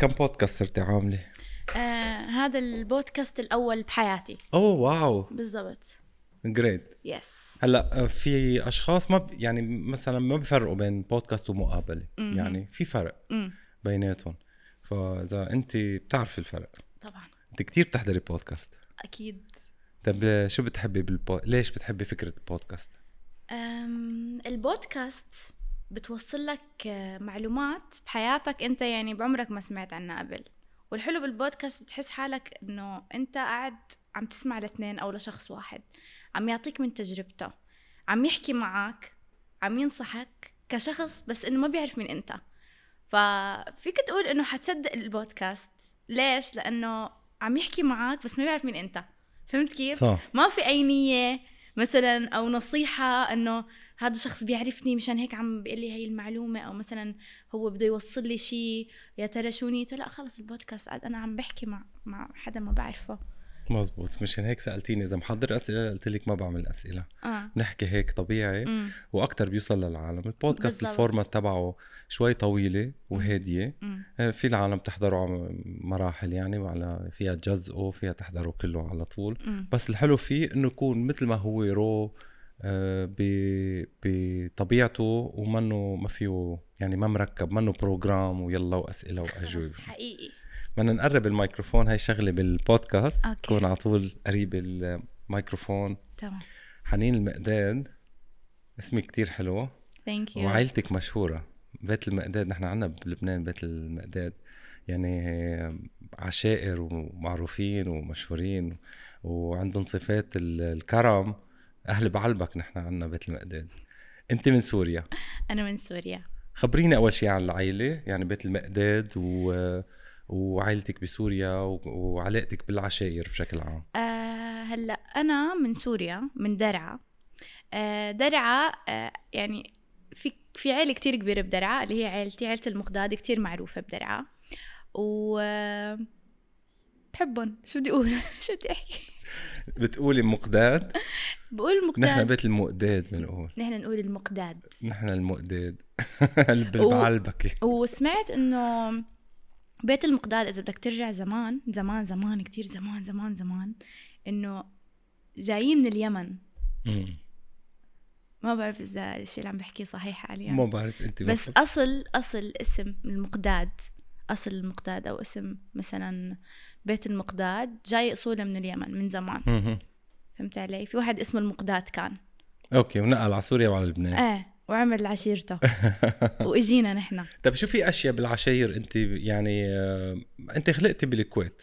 كم بودكاست صرتي عاملة؟ آه هذا البودكاست الأول بحياتي. أوه wow. بالضبط. great yes هلأ في أشخاص ما ب... يعني مثلا ما بفرقوا بين بودكاست ومقابلة. مهم. يعني في فرق امم بيناتهم. فإذا أنت بتعرفي الفرق. طبعا. أنت كتير بتحضري بودكاست أكيد. طب شو بتحبي بالبو... ليش بتحبي فكرة البودكاست أم البودكاست بتوصل لك آه، معلومات بحياتك انت يعني بعمرك ما سمعت عنها قبل. والحلو بالبودكاست بتحس حالك انه انت قاعد عم تسمع لاثنين أو لشخص واحد عم يعطيك من تجربته عم يحكي معك عم ينصحك كشخص بس انه ما بيعرف مين انت. ففيك تقول انه حتصدق البودكاست. ليش؟ لأنه عم يحكي معك بس ما بيعرف مين انت. فهمت كيف؟ صح. ما في أي نية مثلا أو نصيحة إنه هذا الشخص بيعرفني مشان هيك عم بيقول لي هي المعلومة أو مثلا هو بده يوصل لي شيء يا ترى شو نيته؟ لا خلص البودكاست قاعد أنا عم بحكي مع مع حدا ما بعرفه. مزبوط. مشان هيك سألتيني إذا محضر أسئلة قلت لك ما بعمل أسئلة. آه. نحكي هيك طبيعي امم وأكثر بيوصل للعالم. البودكاست. ال format تبعه شوي طويلة وهادية. امم آه، في العالم تحضره على مراحل يعني وعلى فيها تجزئه فيها تحضره كله على طول. امم بس الحلو فيه إنه يكون مثل ما هو raw آه، بطبيعته ومنه ما فيه يعني ما مركب منه program ويلا وأسئلة وأجوبة. حقيقي. بدنا نقرب الميكروفون هاي شغلة بالبودكاست. okay. تكون على طول قريب الميكروفون. تمام. حنين المقداد. اسمي كتير حلو. thank you وعائلتك مشهورة. بيت المقداد نحن عنا بلبنان بيت المقداد. يعني عشائر ومعروفين ومشهورين. وعندهم صفات ال- الكرم. أهل بعلبك نحن عنا بيت المقداد. أنت من سوريا؟ أنا من سوريا. خبريني أول شيء عن العائلة يعني بيت المقداد و... وعائلتك بسوريا و... وعلاقتك بالعشائر بشكل عام. آه هلأ أنا من سوريا من درعا. آه درعا آه يعني في في عيلة كتير كبيرة بدرعا اللي هي عيلتي عيلة المقداد كتير معروفة بدرعا. و آه، بحبهم. شو بدي أقول؟ شو بدي أحكي؟ بتقولي مقداد؟ بقول نحن المقداد بيت المقداد بنقول. نحن نقول المقداد. نحن المقداد. بالبعلبكة وسمعت إنه بيت المقداد إذا بدك ترجع زمان زمان زمان كتير زمان زمان زمان إنه جايين من اليمن. مم. ما بعرف إذا الشيء اللي عم بحكيه صحيح حاليا. ما بعرف أنت بس. أصل أصل اسم المقداد أصل المقداد أو اسم مثلا بيت المقداد جاي أصوله من اليمن من زمان. فهمت علي في واحد اسمه المقداد كان okay ونقل على سوريا وعلى لبنان إيه وعمل عشيرته وإجينا نحن طيب شو في أشياء بالعشاير أنت يعني آه، أنت خلقتي بالكويت.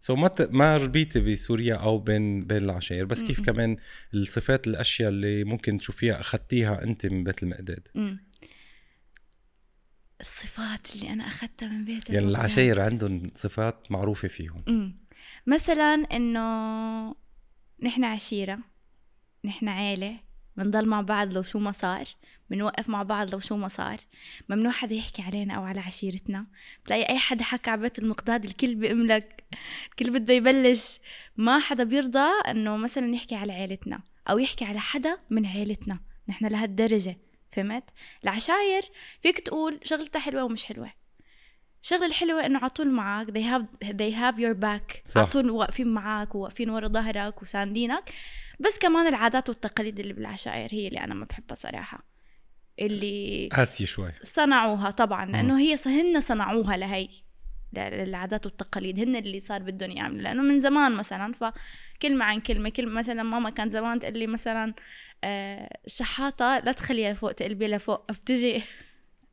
so ما ت... ما ربيتي بسوريا أو بين بين العشاير بس كيف. كمان الصفات الأشياء اللي ممكن تشوفيها أخذتيها أنت من بيت المقداد. الصفات اللي أنا أخذتها من بيت يعني. العشاير عندهم صفات معروفة فيهم. أمم. مثلا إنه نحن عشيرة نحن عيلة بنضل مع بعض لو شو ما صار بنوقف مع بعض لو شو ما صار. ممنوع حدا يحكي علينا أو على عشيرتنا. بتلاقي أي حدا حكى على بيت المقداد الكل بيملك الكل بده يبلش. ما حدا بيرضى إنه مثلا يحكي على عيلتنا أو يحكي على حدا من عيلتنا. نحن لهالدرجة. فهمت؟ العشاير فيك تقول شغلتها حلوة ومش حلوة. الشغله الحلوة إنه على طول معك they have they have your back. على طول واقفين معك وواقفين ورا ظهرك وساندينك. بس كمان العادات والتقاليد اللي بالعشائر هي اللي أنا ما بحبها صراحة. اللي قاسية شوي. صنعوها طبعا لأنه هي هن صنعوها لهي للعادات والتقاليد. هن اللي صار بدهم يعملوا لأنه من زمان مثلا فكلمة عن كلمة كلمة مثلا ماما كان زمان تقول لي مثلا آه، شحاطة لا تخليها لفوق تقلبي لفوق بتجي.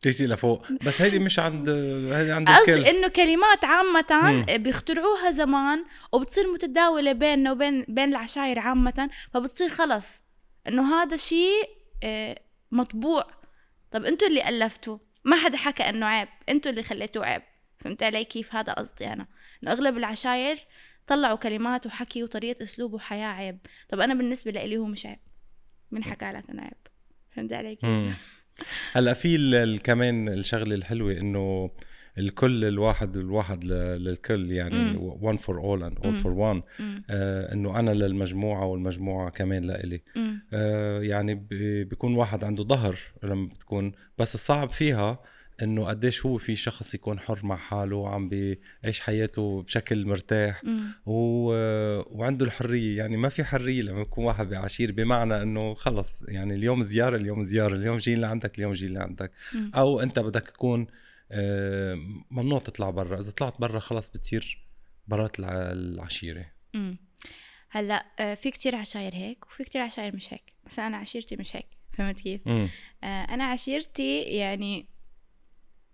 تيجي لفوق. بس هيدي مش عند هيدي عند الكل. قصدي إنه كلمات عامة. بيخترعوها زمان وبتصير متداولة بيننا وبين بين العشاير عامة فبتصير خلص إنه هذا شيء آه، مطبوع. طب أنتوا اللي ألفتوا. ما حدا حكى إنه عيب. أنتوا اللي خليتوه عيب. فهمت علي كيف؟ هذا قصدي أنا. إنه أغلب العشاير طلعوا كلمات وحكي وطريقة أسلوب وحياة عيب. طب أنا بالنسبة لي هو مش عيب. لك انه عيب فهمت علي كيف مم. هلأ في كمان الشغلة الحلوة إنه الكل الواحد الواحد للكل يعني مم. one for all and all مم. for one مم. آه إنه أنا للمجموعة والمجموعة كمان لإلي. آه يعني بيكون واحد عنده ظهر لما بتكون بس الصعب فيها إنه قديش هو في شخص يكون حر مع حاله وعم بيعيش حياته بشكل مرتاح. و... وعنده الحرية يعني ما في حرية لما يكون واحد بعشير بمعنى إنه خلص يعني اليوم زيارة اليوم زيارة اليوم جايين لعندك اليوم جايين لعندك. مم. أو أنت بدك تكون آه، ممنوع تطلع برا. إذا طلعت برا خلص بتصير برات الع- العشيرة. مم. هلأ آه، في كتير عشاير هيك وفي كتير عشاير مش هيك. بس أنا عشيرتي مش هيك فهمت كيف؟ امم آه، أنا عشيرتي يعني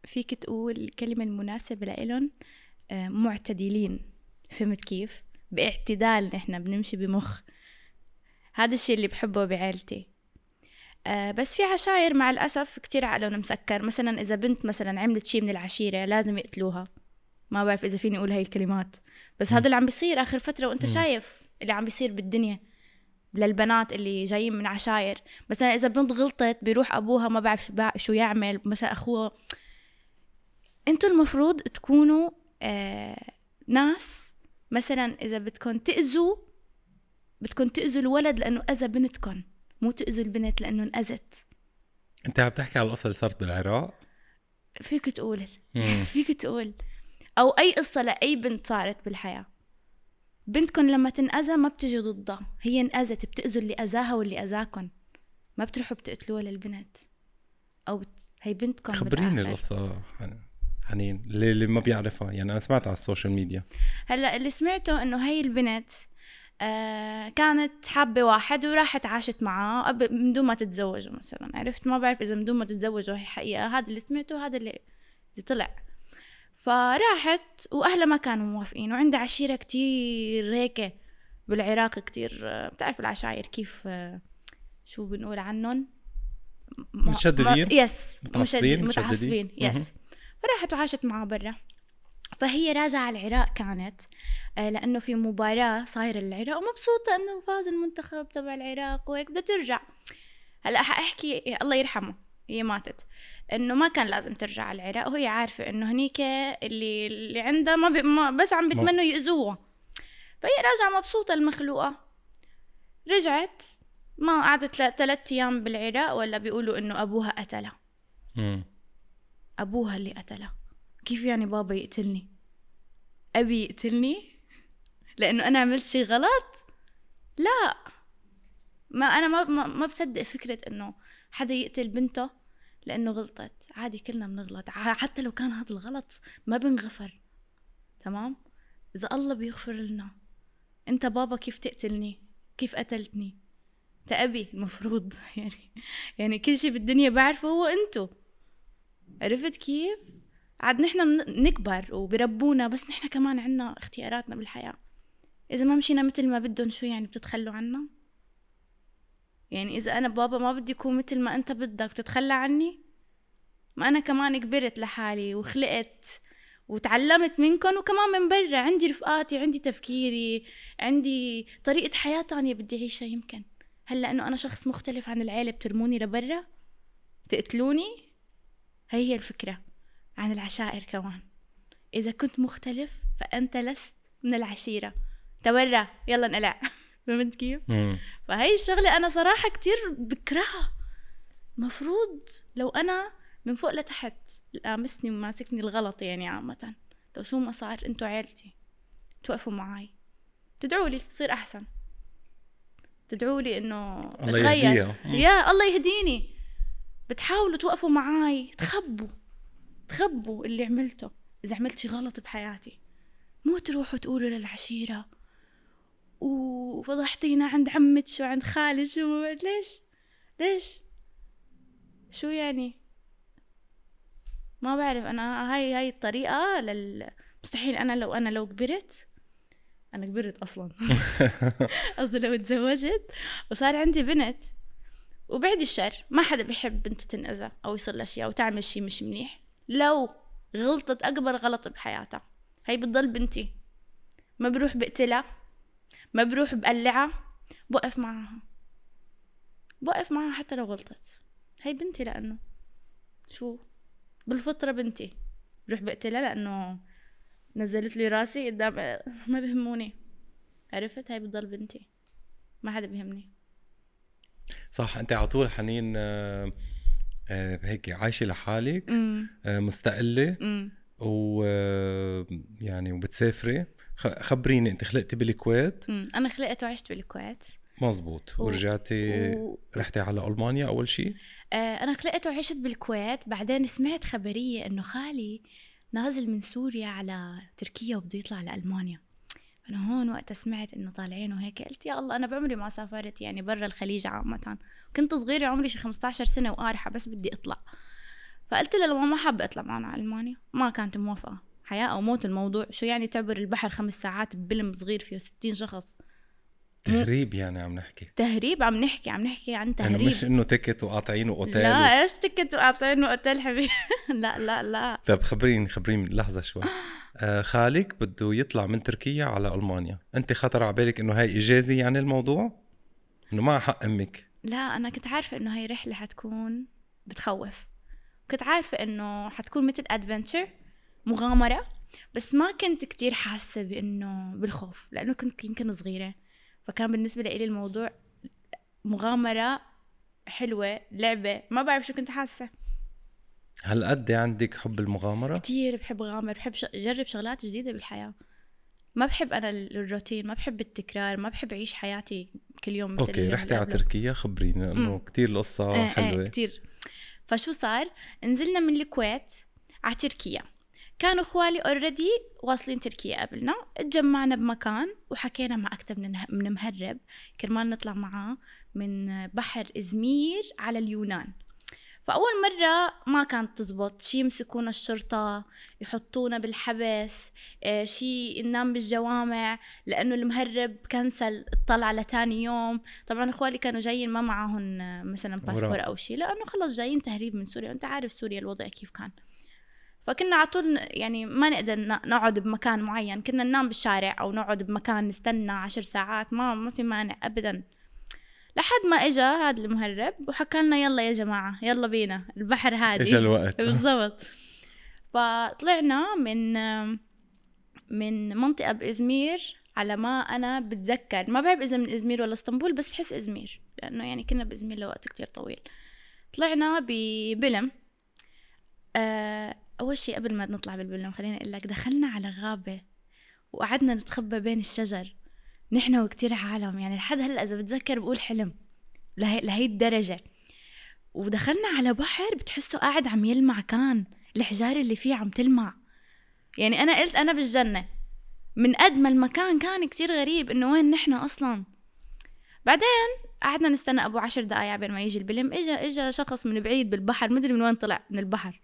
فيك تقول الكلمة المناسبة لإلهم معتدلين فهمت كيف؟ باعتدال نحن بنمشي بمخ. هذا الشيء اللي بحبه بعيلتي آه، بس في عشاير مع الأسف كتير عقلهم مسكر. مثلا إذا بنت مثلا عملت شيء من العشيرة لازم يقتلوها. ما بعرف إذا فيني أقول هاي الكلمات. بس. هذا اللي عم بيصير آخر فترة وأنت. شايف اللي عم بيصير بالدنيا للبنات اللي جايين من عشاير. مثلا إذا بنت غلطت بيروح أبوها ما بعرف شو, يعمل. مثلا أخوها أنتوا المفروض تكونوا آه ناس مثلا إذا بدكم تأذوا بدكم تأذوا الولد لأنه أذى بنتكم مو تأذوا البنت لأنه انأذت. أنت عم تحكي على القصة اللي صارت بالعراق؟ فيك تقول. فيك تقول. أو أي قصة لأي بنت صارت بالحياة. بنتكم لما تنأذى ما بتجي ضدها. هي انأذت بتأذوا اللي أذاها واللي أذاكم ما بتروحوا بتقتلوها للبنت. أو بت... هي بنتكم خبريني بالآخر. حنين اللي, اللي ما بيعرفها. يعني أنا سمعت على ال social media. هلأ اللي سمعته إنه هي البنت آه كانت حابة واحد وراحت عاشت معاه من دون ما تتزوجوا مثلا. عرفت؟ ما بعرف إذا من دون ما تتزوجوا هي حقيقة. هذا اللي سمعته هذا اللي, اللي طلع. فراحت وأهلها ما كانوا موافقين وعندها عشيرة كتير هيك بالعراق كتير. بتعرف العشاير كيف آه، شو بنقول عنهم؟ م- متشددين؟ م- يس متعصبين؟ متعصبين يس فراحت وعاشت معاه برا. فهي راجعة على العراق كانت آه، لأنه في مباراة صايرة للعراق ومبسوطة إنه فاز المنتخب تبع العراق وهيك بدها ترجع. هلأ حأحكي الله يرحمه هي ماتت. إنه ما كان لازم ترجع على العراق وهي عارفة إنه هنيك اللي اللي عندها ما, ما بس عم بيتمنوا يأذوها. فهي راجعة مبسوطة المخلوقة. رجعت ما قعدت ثلاثة أيام بالعراق ولا بيقولوا إنه أبوها قتلها. أبوها اللي قتلها. كيف يعني بابا يقتلني؟ أبي يقتلني؟ لأنه أنا عملت شي غلط؟ لا. ما أنا ما, ما, ما بصدق فكرة إنه حدا يقتل بنته لأنه غلطت. عادي كلنا بنغلط. حتى لو كان هذا الغلط ما بنغفر. تمام؟ إذا الله بيغفر لنا. أنت بابا كيف تقتلني؟ كيف قتلتني؟ أنت أبي المفروض يعني يعني كل شي بالدنيا بعرفه هو أنتو. عرفت كيف؟ عاد نحن نكبر وبربونا بس نحن كمان عنا اختياراتنا بالحياة إذا ما مشينا مثل ما بدهم شو يعني بتتخلوا عنا؟ يعني إذا أنا بابا ما بدي يكون مثل ما أنت بدك بتتخلى عني؟ ما أنا كمان كبرت لحالي وخلقت وتعلمت منكم وكمان من برا عندي رفقاتي عندي تفكيري عندي طريقة حياة تانية بدي أعيشها يمكن هل لأنه أنا شخص مختلف عن العيلة بترموني لبرا؟ تقتلوني؟ هي هي الفكرة عن العشائر كمان. إذا كنت مختلف فأنت لست من العشيرة. تورى يلا نقلع. فهمت كيف؟ فهي الشغلة أنا صراحة كتير بكرهها. مفروض لو أنا من فوق لتحت لآمسني وماسكني الغلط يعني عامة. لو شو ما صار انتو عيلتي. توقفوا معي تدعوا لي صير أحسن. تدعوا لي إنه الله. يهديها. يا الله يهديني. بتحاولوا توقفوا معاي. تخبوا. تخبوا اللي عملته. إذا عملت شي غلط بحياتي. مو تروحوا تقولوا للعشيرة وفضحتينا عند عمك شو عند خالد شو ليش؟ ليش؟ شو يعني؟ ما بعرف. أنا هاي هاي الطريقة لل مستحيل. أنا لو أنا لو كبرت أنا كبرت أصلا. قصدي لو تزوجت وصار عندي بنت وبعد الشر ما حدا بيحب بنته تنأذى أو يصير لها شيء أو تعمل شيء مش منيح. لو غلطت أكبر غلط بحياتها. هي بتضل بنتي. ما بروح بقتلها. ما بروح بقلعها. بوقف معها بوقف معها حتى لو غلطت. هي بنتي لأنه شو؟ بالفطرة بنتي. بروح بقتلها لأنه نزلت لي راسي قدام ما بهموني. عرفت؟ هاي بتضل بنتي. ما حدا بيهمني. صح أنت على طول حنين آه، آه، هيك عايشة لحالك آه، مستقلة و يعني وبتسافري. خبريني أنت خلقتي بالكويت. أنا خلقت وعشت بالكويت. مزبوط. ورجعتي و... رحتي على ألمانيا أول شيء آه أنا خلقت وعشت بالكويت. بعدين سمعت خبرية إنه خالي نازل من سوريا على تركيا وبده يطلع على المانيا أنا هون وقتها سمعت إنه طالعين وهيك قلت يا الله أنا بعمري ما سافرت يعني برا الخليج عامة. كنت صغيرة عمري شي 15 سنة وقارحة بس بدي أطلع. فقلت لها لما ما حابة أطلع معنا على ألمانيا ما كانت موافقة. حياة أو موت الموضوع شو يعني تعبر البحر خمس ساعات ببلم صغير فيه 60 شخص؟ تهريب يعني عم نحكي. تهريب عم نحكي عم نحكي عن يعني تهريب. مش إنه تكت وقاطعين وأوتيل لا إيش تكت وقاطعين اوتيل حبيبي؟ لا لا لا. طيب خبريني خبريني لحظة شوي. خالك بده يطلع من تركيا على ألمانيا. أنت خطر على بالك إنه هاي إجازي يعني الموضوع؟ إنه ما حق أمك؟ لا أنا كنت عارفة إنه هاي رحلة حتكون بتخوف. كنت عارفة إنه حتكون مثل ادفنتشر مغامرة بس ما كنت كتير حاسة بإنه بالخوف لأنه كنت يمكن صغيرة. فكان بالنسبة لي الموضوع مغامرة حلوة لعبة ما بعرف شو كنت حاسة. هل قد عندك حب المغامرة؟ كتير بحب غامر بحب ش- اجرب شغلات جديدة بالحياة. ما بحب أنا ال- الروتين ما بحب التكرار ما بحب أعيش حياتي كل يوم مثل okay اليوم رحتي على. تركيا؟ خبرينا إنه مم. كتير القصة إيه إيه حلوة. كتير. فشو صار؟ نزلنا من الكويت على تركيا. كانوا إخوالي already واصلين تركيا قبلنا. اتجمعنا بمكان وحكينا مع أكثر من من مهرب. كرمال نطلع معاه من بحر إزمير على اليونان. فأول مرة ما كانت تزبط. شي يمسكونا الشرطة يحطونا بالحبس آه، شي ننام بالجوامع لأنه المهرب كنسل الطلعه لتاني يوم. طبعا اخوالي كانوا جايين ما معاهم آه، مثلا باسبور. أو شيء لأنه خلص جايين تهريب من سوريا. وانت عارف سوريا الوضع كيف كان. فكنا على طول يعني ما نقدر نقعد بمكان معين. كنا ننام بالشارع أو نقعد بمكان نستنى عشر ساعات. ما ما في مانع ابدا. لحد ما اجى هذا المهرب وحكى لنا يلا يا جماعة يلا بينا البحر هادي. إجا الوقت. بالضبط. فطلعنا من من منطقة بإزمير على ما أنا بتذكر. ما بعرف إذا من إزمير ولا إسطنبول بس بحس إزمير لأنه يعني كنا بإزمير لوقت كتير طويل. طلعنا ببلم. آه أول شيء قبل ما نطلع بالبلم خليني أقول لك دخلنا على غابة وقعدنا نتخبى بين الشجر. نحن وكتير عالم. يعني لحد هلأ إذا بتذكر بقول حلم. لهي, لهي الدرجة. ودخلنا على بحر بتحسه قاعد عم يلمع كان. الحجار اللي فيه عم تلمع. يعني أنا قلت أنا بالجنة. من قد ما المكان كان كتير غريب إنه وين نحن أصلا. بعدين قعدنا نستنى أبو عشر دقايق بين ما يجي البلم. إجا إجا شخص من بعيد بالبحر. مدري من وين طلع من البحر.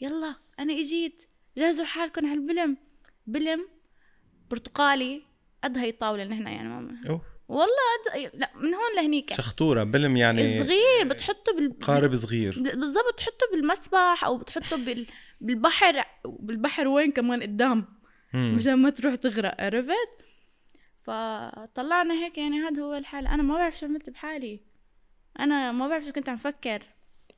يلا أنا إجيت. جهزوا حالكم على البلم. بلم برتقالي. قد هي الطاولة اللي نحن يعني ما أوه. والله قد لا من هون لهنيك. شخطورة بلم يعني صغير بتحطه بال... قارب صغير. بالضبط بتحطه بالمسبح أو بتحطه بال... بالبحر بالبحر وين كمان؟ قدام. مشان ما تروح تغرق عرفت؟ فطلعنا هيك يعني هذا هو الحال. أنا ما بعرف شو عملت بحالي. أنا ما بعرف شو كنت عم فكر.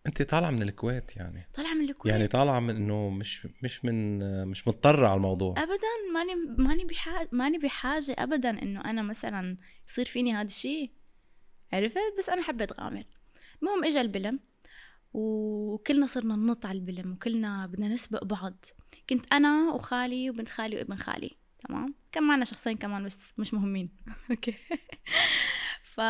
أنت طالعة من الكويت يعني. طالعة من الكويت؟ يعني طالعة من إنه مش مش من مش مضطرة على الموضوع. ابدا ماني ماني بحاجه ماني بحاجة ابدا إنه أنا مثلا يصير فيني هذا الشيء. عرفت؟ بس أنا حبيت غامر المهم اجى البلم وكلنا صرنا ننط على البلم وكلنا بدنا نسبق بعض. كنت أنا وخالي وبنت خالي وابن خالي تمام؟ كان معنا شخصين كمان بس مش مهمين. okay. ف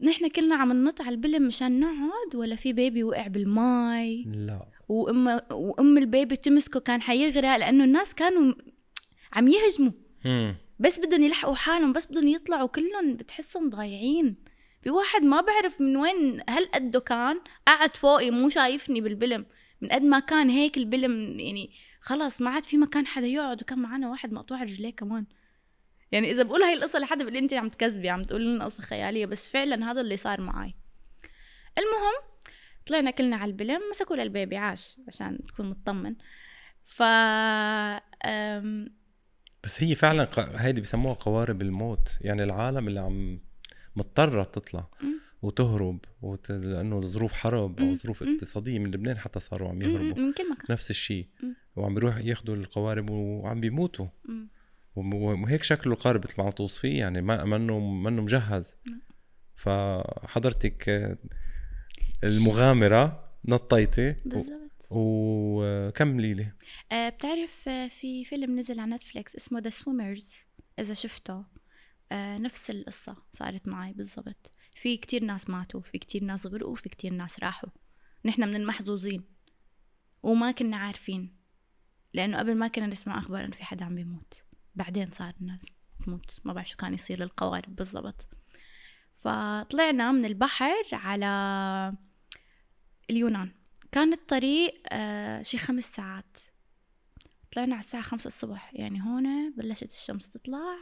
نحن كلنا عم ننط على البلم مشان نقعد ولا في بيبي وقع بالماي لا. وام وأم البيبي تمسكه كان حيغرق لأنه الناس كانوا عم يهجموا. مم. بس بدهم يلحقوا حالهم بس بدهم يطلعوا كلهم بتحسهم ضايعين. في واحد ما بعرف من وين هل قده كان قاعد فوقي مو شايفني بالبلم. من قد ما كان هيك البلم يعني خلص ما عاد في مكان حدا يقعد وكان معنا واحد مقطوع رجليه كمان. يعني إذا بقول هاي القصة لحدا بيقول لي انت عم تكذبي عم تقولي لنا قصة خيالية بس فعلا هذا اللي صار معي المهم طلعنا كلنا على البلم مسكوا للبيبي عاش عشان تكون مطمن ف أم... بس هي فعلا ق- هيدي بسموها قوارب الموت يعني العالم اللي عم مضطرة تطلع مم. وتهرب وت... لأنه ظروف حرب أو. ظروف. اقتصادية من لبنان حتى صاروا عم م- يهربوا م- من كل مكان نفس الشيء. وعم بيروح ياخذوا القوارب وعم بيموتوا مم. وهيك شكله القارب مثل ما عم توصفيه يعني ما منه منه مجهز. نعم. فحضرتك آه، المغامرة نطيتي بالضبط. وكملي لي آه بتعرف آه، في فيلم نزل على Netflix اسمه The Swimmers إذا شفته. نفس القصة صارت معي بالضبط. في كتير ناس ماتوا في كتير ناس غرقوا في كتير ناس راحوا. نحن من المحظوظين وما كنا عارفين لأنه قبل ما كنا نسمع أخبار إنه في حدا عم بيموت. بعدين صار الناس تموت. ما بعرف شو كان يصير للقوارب بالضبط. فطلعنا من البحر على اليونان. كان الطريق آه شي خمس ساعات. طلعنا على الساعة خمسة الصبح. يعني هون بلشت الشمس تطلع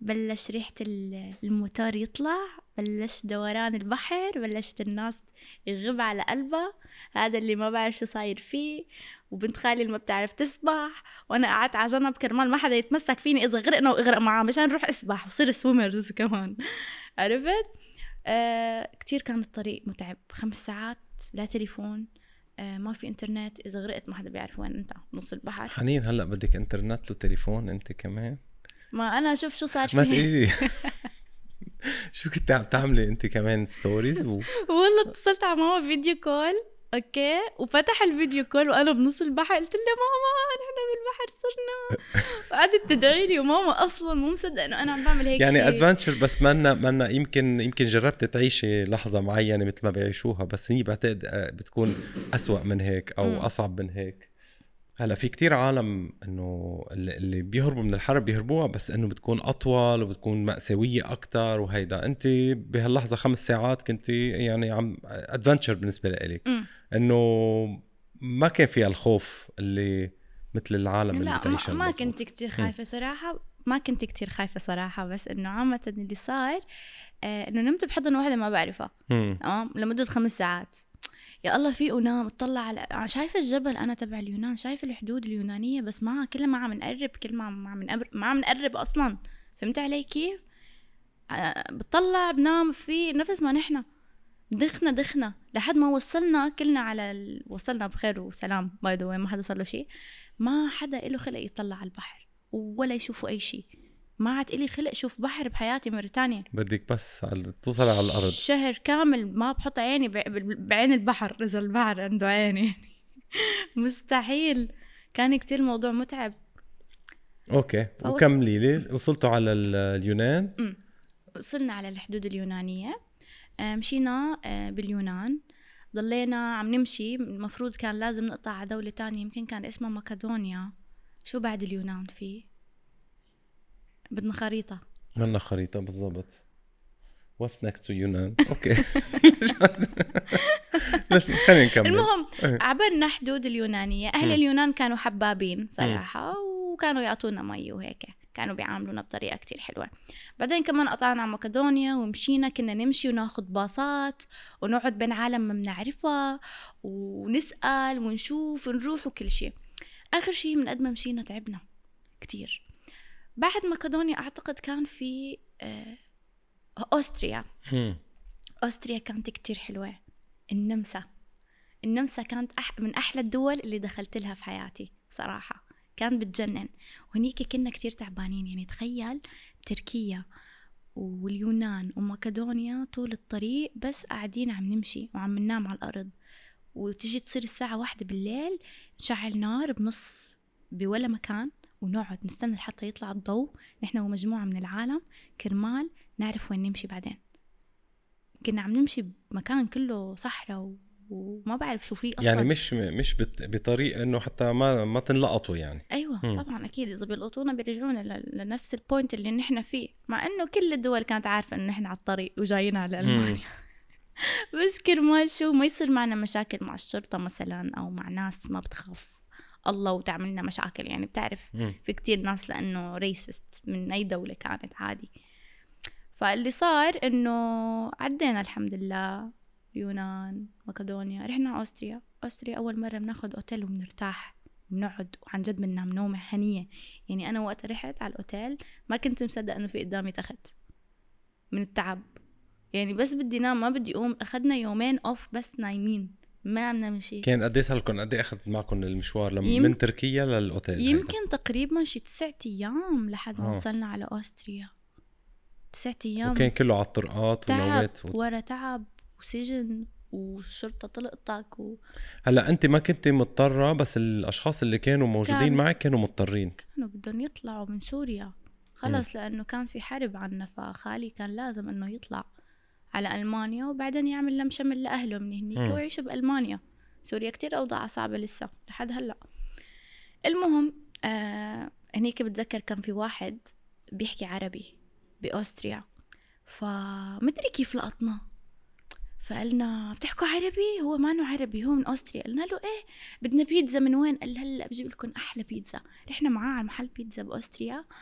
بلش ريحة ال- الموتور يطلع بلش دوران البحر بلشت الناس يغب على قلبها. هذا اللي ما بعرف شو صاير فيه. وبنت خالي اللي ما بتعرف تسبح وأنا قعدت على جنب كرمال ما حدا يتمسك فيني إذا غرقنا واغرق معاه مشان نروح أسبح وصير سويمرز كمان. عرفت؟ آه كتير كان الطريق متعب. خمس ساعات لا تليفون آه ما في إنترنت. إذا غرقت ما حدا بيعرف وين أنت نص البحر. حنين هلأ بدك إنترنت وتليفون أنت كمان؟ ما أنا شوف شو صار ما تقولي لي. شو كنت عم تعملي أنت كمان stories و... والله اتصلت على ماما video call okay وفتح ال video call وأنا بنص البحر قلت له ماما نحن بالبحر صرنا وقعدت تدعي لي وماما أصلا مو مصدقة إنه أنا عم بعمل هيك يعني شيء. ادفنتشر بس منا منا يمكن يمكن جربت تعيشي لحظة معينة مثل ما بيعيشوها بس هي بعتقد آه، بتكون أسوأ من هيك أو. أصعب من هيك هلا في كتير عالم إنه اللي بيهربوا من الحرب بيهربوها بس إنه بتكون أطول وبتكون مأساوية أكثر وهيدا. أنت بهاللحظة خمس ساعات كنت يعني عم ادفنتشر بالنسبة لإلك. إنه ما كان فيها الخوف اللي مثل العالم اللي لا بتعيشها ما, ما. كنت كتير خايفة صراحة. ما كنت كتير خايفة صراحة بس إنه عامة اللي صار آه إنه نمت بحضن واحدة ما بعرفها. مم. آه لمدة خمس ساعات. يا الله في ونام اطلع على شايفة الجبل أنا تبع اليونان شايفة الحدود اليونانية بس ما كل ما عم نقرب كل ما عم ما عم نقرب أصلا. فهمت علي كيف؟ آه بطلع بنام في نفس ما نحن. دخنا دخنا لحد ما وصلنا كلنا على ال... وصلنا بخير وسلام by the ما حدا صار له شيء. ما حدا له خلق يطلع على البحر ولا يشوفوا أي شيء. ما عاد إلي خلق شوف بحر بحياتي مرة تانية بدك بس على- توصلي على الأرض. شهر كامل ما بحط عيني بعين البحر إذا البحر عنده عين يعني مستحيل. كان كتير موضوع متعب. okay. فوص- وكملي لي؟ وصلتوا على ال- اليونان؟ أمم. وصلنا على الحدود اليونانية. آه، مشينا آه، باليونان. ضلينا عم نمشي. المفروض كان لازم نقطع على دولة تانية يمكن كان اسمها مقدونيا شو بعد اليونان في؟ بدنا خريطة. منا خريطة بالضبط. what's next to يونان okay خلينا نكمل. المهم إيه. عبرنا حدود اليونانية. أهل مم. اليونان كانوا حبابين صراحة وكانوا يعطونا مي وهيك. كانوا بيعاملونا بطريقة كتير حلوة. بعدين كمان قطعنا على مقدونيا ومشينا كنا نمشي وناخد باصات ونقعد بين عالم ما بنعرفها ونسأل ونشوف ونروح وكل شيء. آخر شيء من قد ما مشينا تعبنا كتير. بعد مقدونيا أعتقد كان في آه، أوستريا. مم. أوستريا كانت كتير حلوة. النمسا. النمسا كانت أح من أحلى الدول اللي دخلت لها في حياتي صراحة. كان بتجنن. وهنيك كنا كتير تعبانين. يعني تخيل تركيا واليونان ومقدونيا طول الطريق بس قاعدين عم نمشي وعم ننام على الأرض. وتجي تصير الساعة واحدة بالليل نشعل نار بنص بولا مكان. ونقعد نستنى لحتى يطلع الضوء نحن ومجموعة من العالم كرمال نعرف وين نمشي بعدين كنا عم نمشي بمكان كله صحراء. وما بعرف شو فيه أصلا يعني مش مش بت- بطريقة إنه حتى ما ما تنلقطوا يعني أيوه مم. طبعا أكيد إذا بيلقطونا بيرجعونا. لنفس ال point اللي نحن فيه مع إنه كل الدول كانت عارفة إنه نحن على الطريق وجايين على المانيا بس كرمال شو ما يصير معنا مشاكل مع الشرطة مثلا أو مع ناس ما بتخاف الله وتعمل لنا مشاكل. يعني بتعرف. في كتير ناس لأنه racist من أي دولة كانت عادي. فاللي صار إنه عدينا الحمد لله. اليونان مقدونيا رحنا أوستريا. أوستريا أول مرة بناخد أوتيل وبنرتاح. بنقعد وعن جد بننام نومة هنية يعني أنا وقت رحت على الأوتيل ما كنت مصدق إنه في قدامي تخت. من التعب. يعني بس بدي نام ما بدي أقوم. أخدنا يومين أوف بس نايمين. ما عم نعمل شيء كان قد إيه صار لكم قد إيه أخذت معكم المشوار لم... يم- من تركيا للأوتيل هيدا؟ يمكن تقريبا شي تسعة أيام لحد ما آه. وصلنا على أوستريا. تسعة أيام. وكان كله على الطرقات تعب ونومات و... ورا تعب وسجن والشرطة طلقتك و... هلأ أنت ما كنت مضطرة بس الأشخاص اللي كانوا موجودين كان- معك كانوا مضطرين. كانوا بدهم يطلعوا من سوريا. خلص لأنه كان في حرب عنا فخالي كان لازم إنه يطلع. على ألمانيا وبعدين يعمل لم شمل لأهله من هنيك. ويعيشوا بألمانيا. سوريا كتير اوضاعها صعبة لسه لحد هلأ. المهم آه هنيك بتذكر كان في واحد بيحكي عربي بأوستريا. فمدري كيف لقطنا فقالنا بتحكوا عربي؟ هو ما انه عربي هو من أوستريا. قلنا له إيه بدنا بيتزا من وين؟ قال هلأ بجيب لكم أحلى بيتزا. رحنا معاه على محل بيتزا بأوستريا. أ-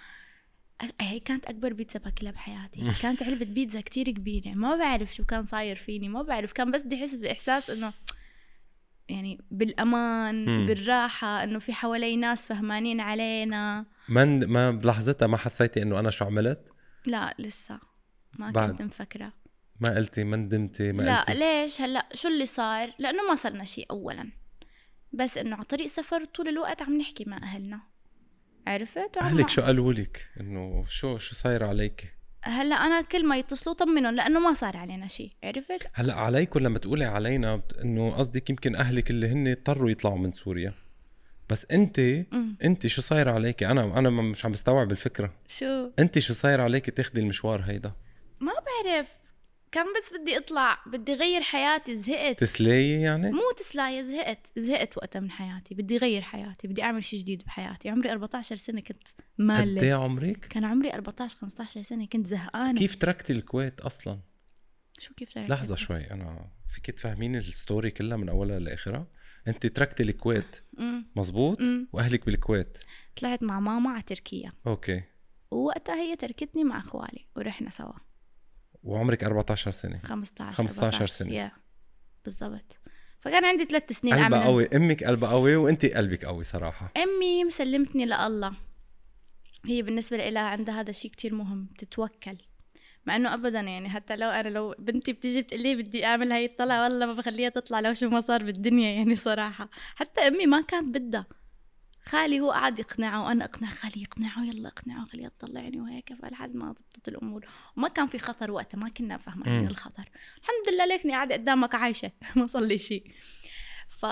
هي كانت أكبر بيتزا باكلها بحياتي. كانت علبة بيتزا كتير كبيرة. ما بعرف شو كان صاير فيني. ما بعرف. كان بس بدي أحس بإحساس إنه يعني بالأمان مم. بالراحة إنه في حوالي ناس فهمانين علينا. ما ما بلحظتها ما حسيتي إنه أنا شو عملت؟ لا لسه. ما بعد. كنت مفكرة. ما قلتي ما ندمتي ما لا قلتي. ليش هلأ؟ شو اللي صار؟ لأنه ما صرنا شيء اولا. بس إنه على طريق سفر طول الوقت عم نحكي مع أهلنا. عرفت؟ أهلك شو قالوا لك؟ إنه شو شو صاير عليك؟ هلأ أنا كل ما يتصلوا طمنهم لأنه ما صار علينا شيء عرفت؟ هلأ عليكم لما تقولي علينا إنه قصدك يمكن أهلك اللي هن اضطروا يطلعوا من سوريا. بس انت. أنت شو صاير عليكي؟ أنا أنا مش عم بستوعب الفكرة. شو؟ أنت شو صاير عليكي تاخدي المشوار هيدا؟ ما بعرف. كان بس بدي اطلع؟ بدي غير حياتي زهقت. تسلاية يعني؟ مو تسلاية زهقت. زهقت وقتها من حياتي. بدي غير حياتي. بدي اعمل شيء جديد بحياتي. عمري 14 سنة كنت قد مالة إيه عمرك؟ كان عمري 14 15 سنة. كنت زهقانة. كيف تركتي الكويت أصلا؟ شو كيف تركت؟ لحظة شوي. أنا فيك تفهميني ال story كلها من أولها لآخرها. أنت تركتي الكويت. مزبوط؟ أمم. وأهلك بالكويت. طلعت مع ماما على تركيا. أوكي. ووقتها هي تركتني مع أخوالي ورحنا سوا. وعمرك 14 سنة. 15 15 14. سنة. يا بالضبط. فكان عندي ثلاث سنين قلبها قوي. أمك قلبها قوي وانت قلبك قوي صراحة. أمي مسلمتني لله. هي بالنسبة لها عندها هذا الشيء كتير مهم تتوكل. مع إنه ابدا يعني حتى لو أنا لو بنتي بتيجي بتقول لي بدي أعمل هاي الطلعه والله ما بخليها تطلع لو شو ما صار بالدنيا يعني صراحة. حتى أمي ما كانت بدها. خالي هو قعد يقنعه وأنا أقنع خالي يقنعه يلا اقنعه خليها تطلعني وهيك فلحد ما زبطت الأمور. وما كان في خطر وقتها ما كنا فاهمين. الخطر. الحمد لله ليكني قاعدة قدامك عايشة ما صار لي شيء ف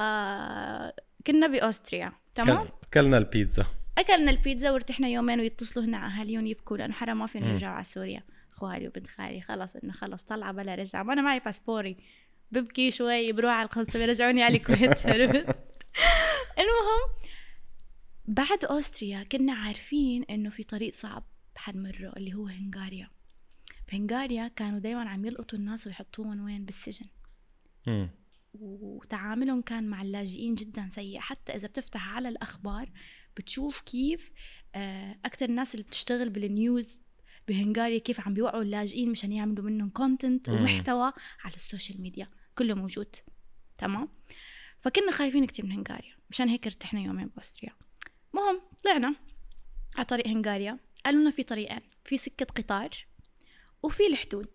كنا بأوستريا تمام؟ كل- كلنا البيتزا. أكلنا البيتزا وارتحنا يومين ويتصلوا هنا أهاليهم يبكوا لأنه حرام ما فينا. نرجع على سوريا. خوالي وبنت خالي خلص إنه خلص طلعة بلا رجعة. ما أنا معي باسبوري. ببكي شوي بروح على القنصلية يرجعوني على الكويت. عرفت؟ المهم بعد أوستريا كنا عارفين إنه في طريق صعب حنمره اللي هو هنغاريا. بهنغاريا كانوا دايما عم يلقطوا الناس ويحطوهم وين؟ بالسجن. وتعاملهم كان مع اللاجئين جدا سيء. حتى إذا بتفتح على الأخبار بتشوف كيف آه، أكتر الناس اللي بتشتغل بال news بهنغاريا كيف عم بيوقعوا اللاجئين مشان يعملوا منهم content. ومحتوى على ال social media. كله موجود. تمام؟ فكنا خايفين كتير من هنغاريا. مشان هيك ارتحنا يومين بأستريا مهم طلعنا. على طريق هنغاريا. قالوا لنا في طريقين في سكة قطار وفي الحدود.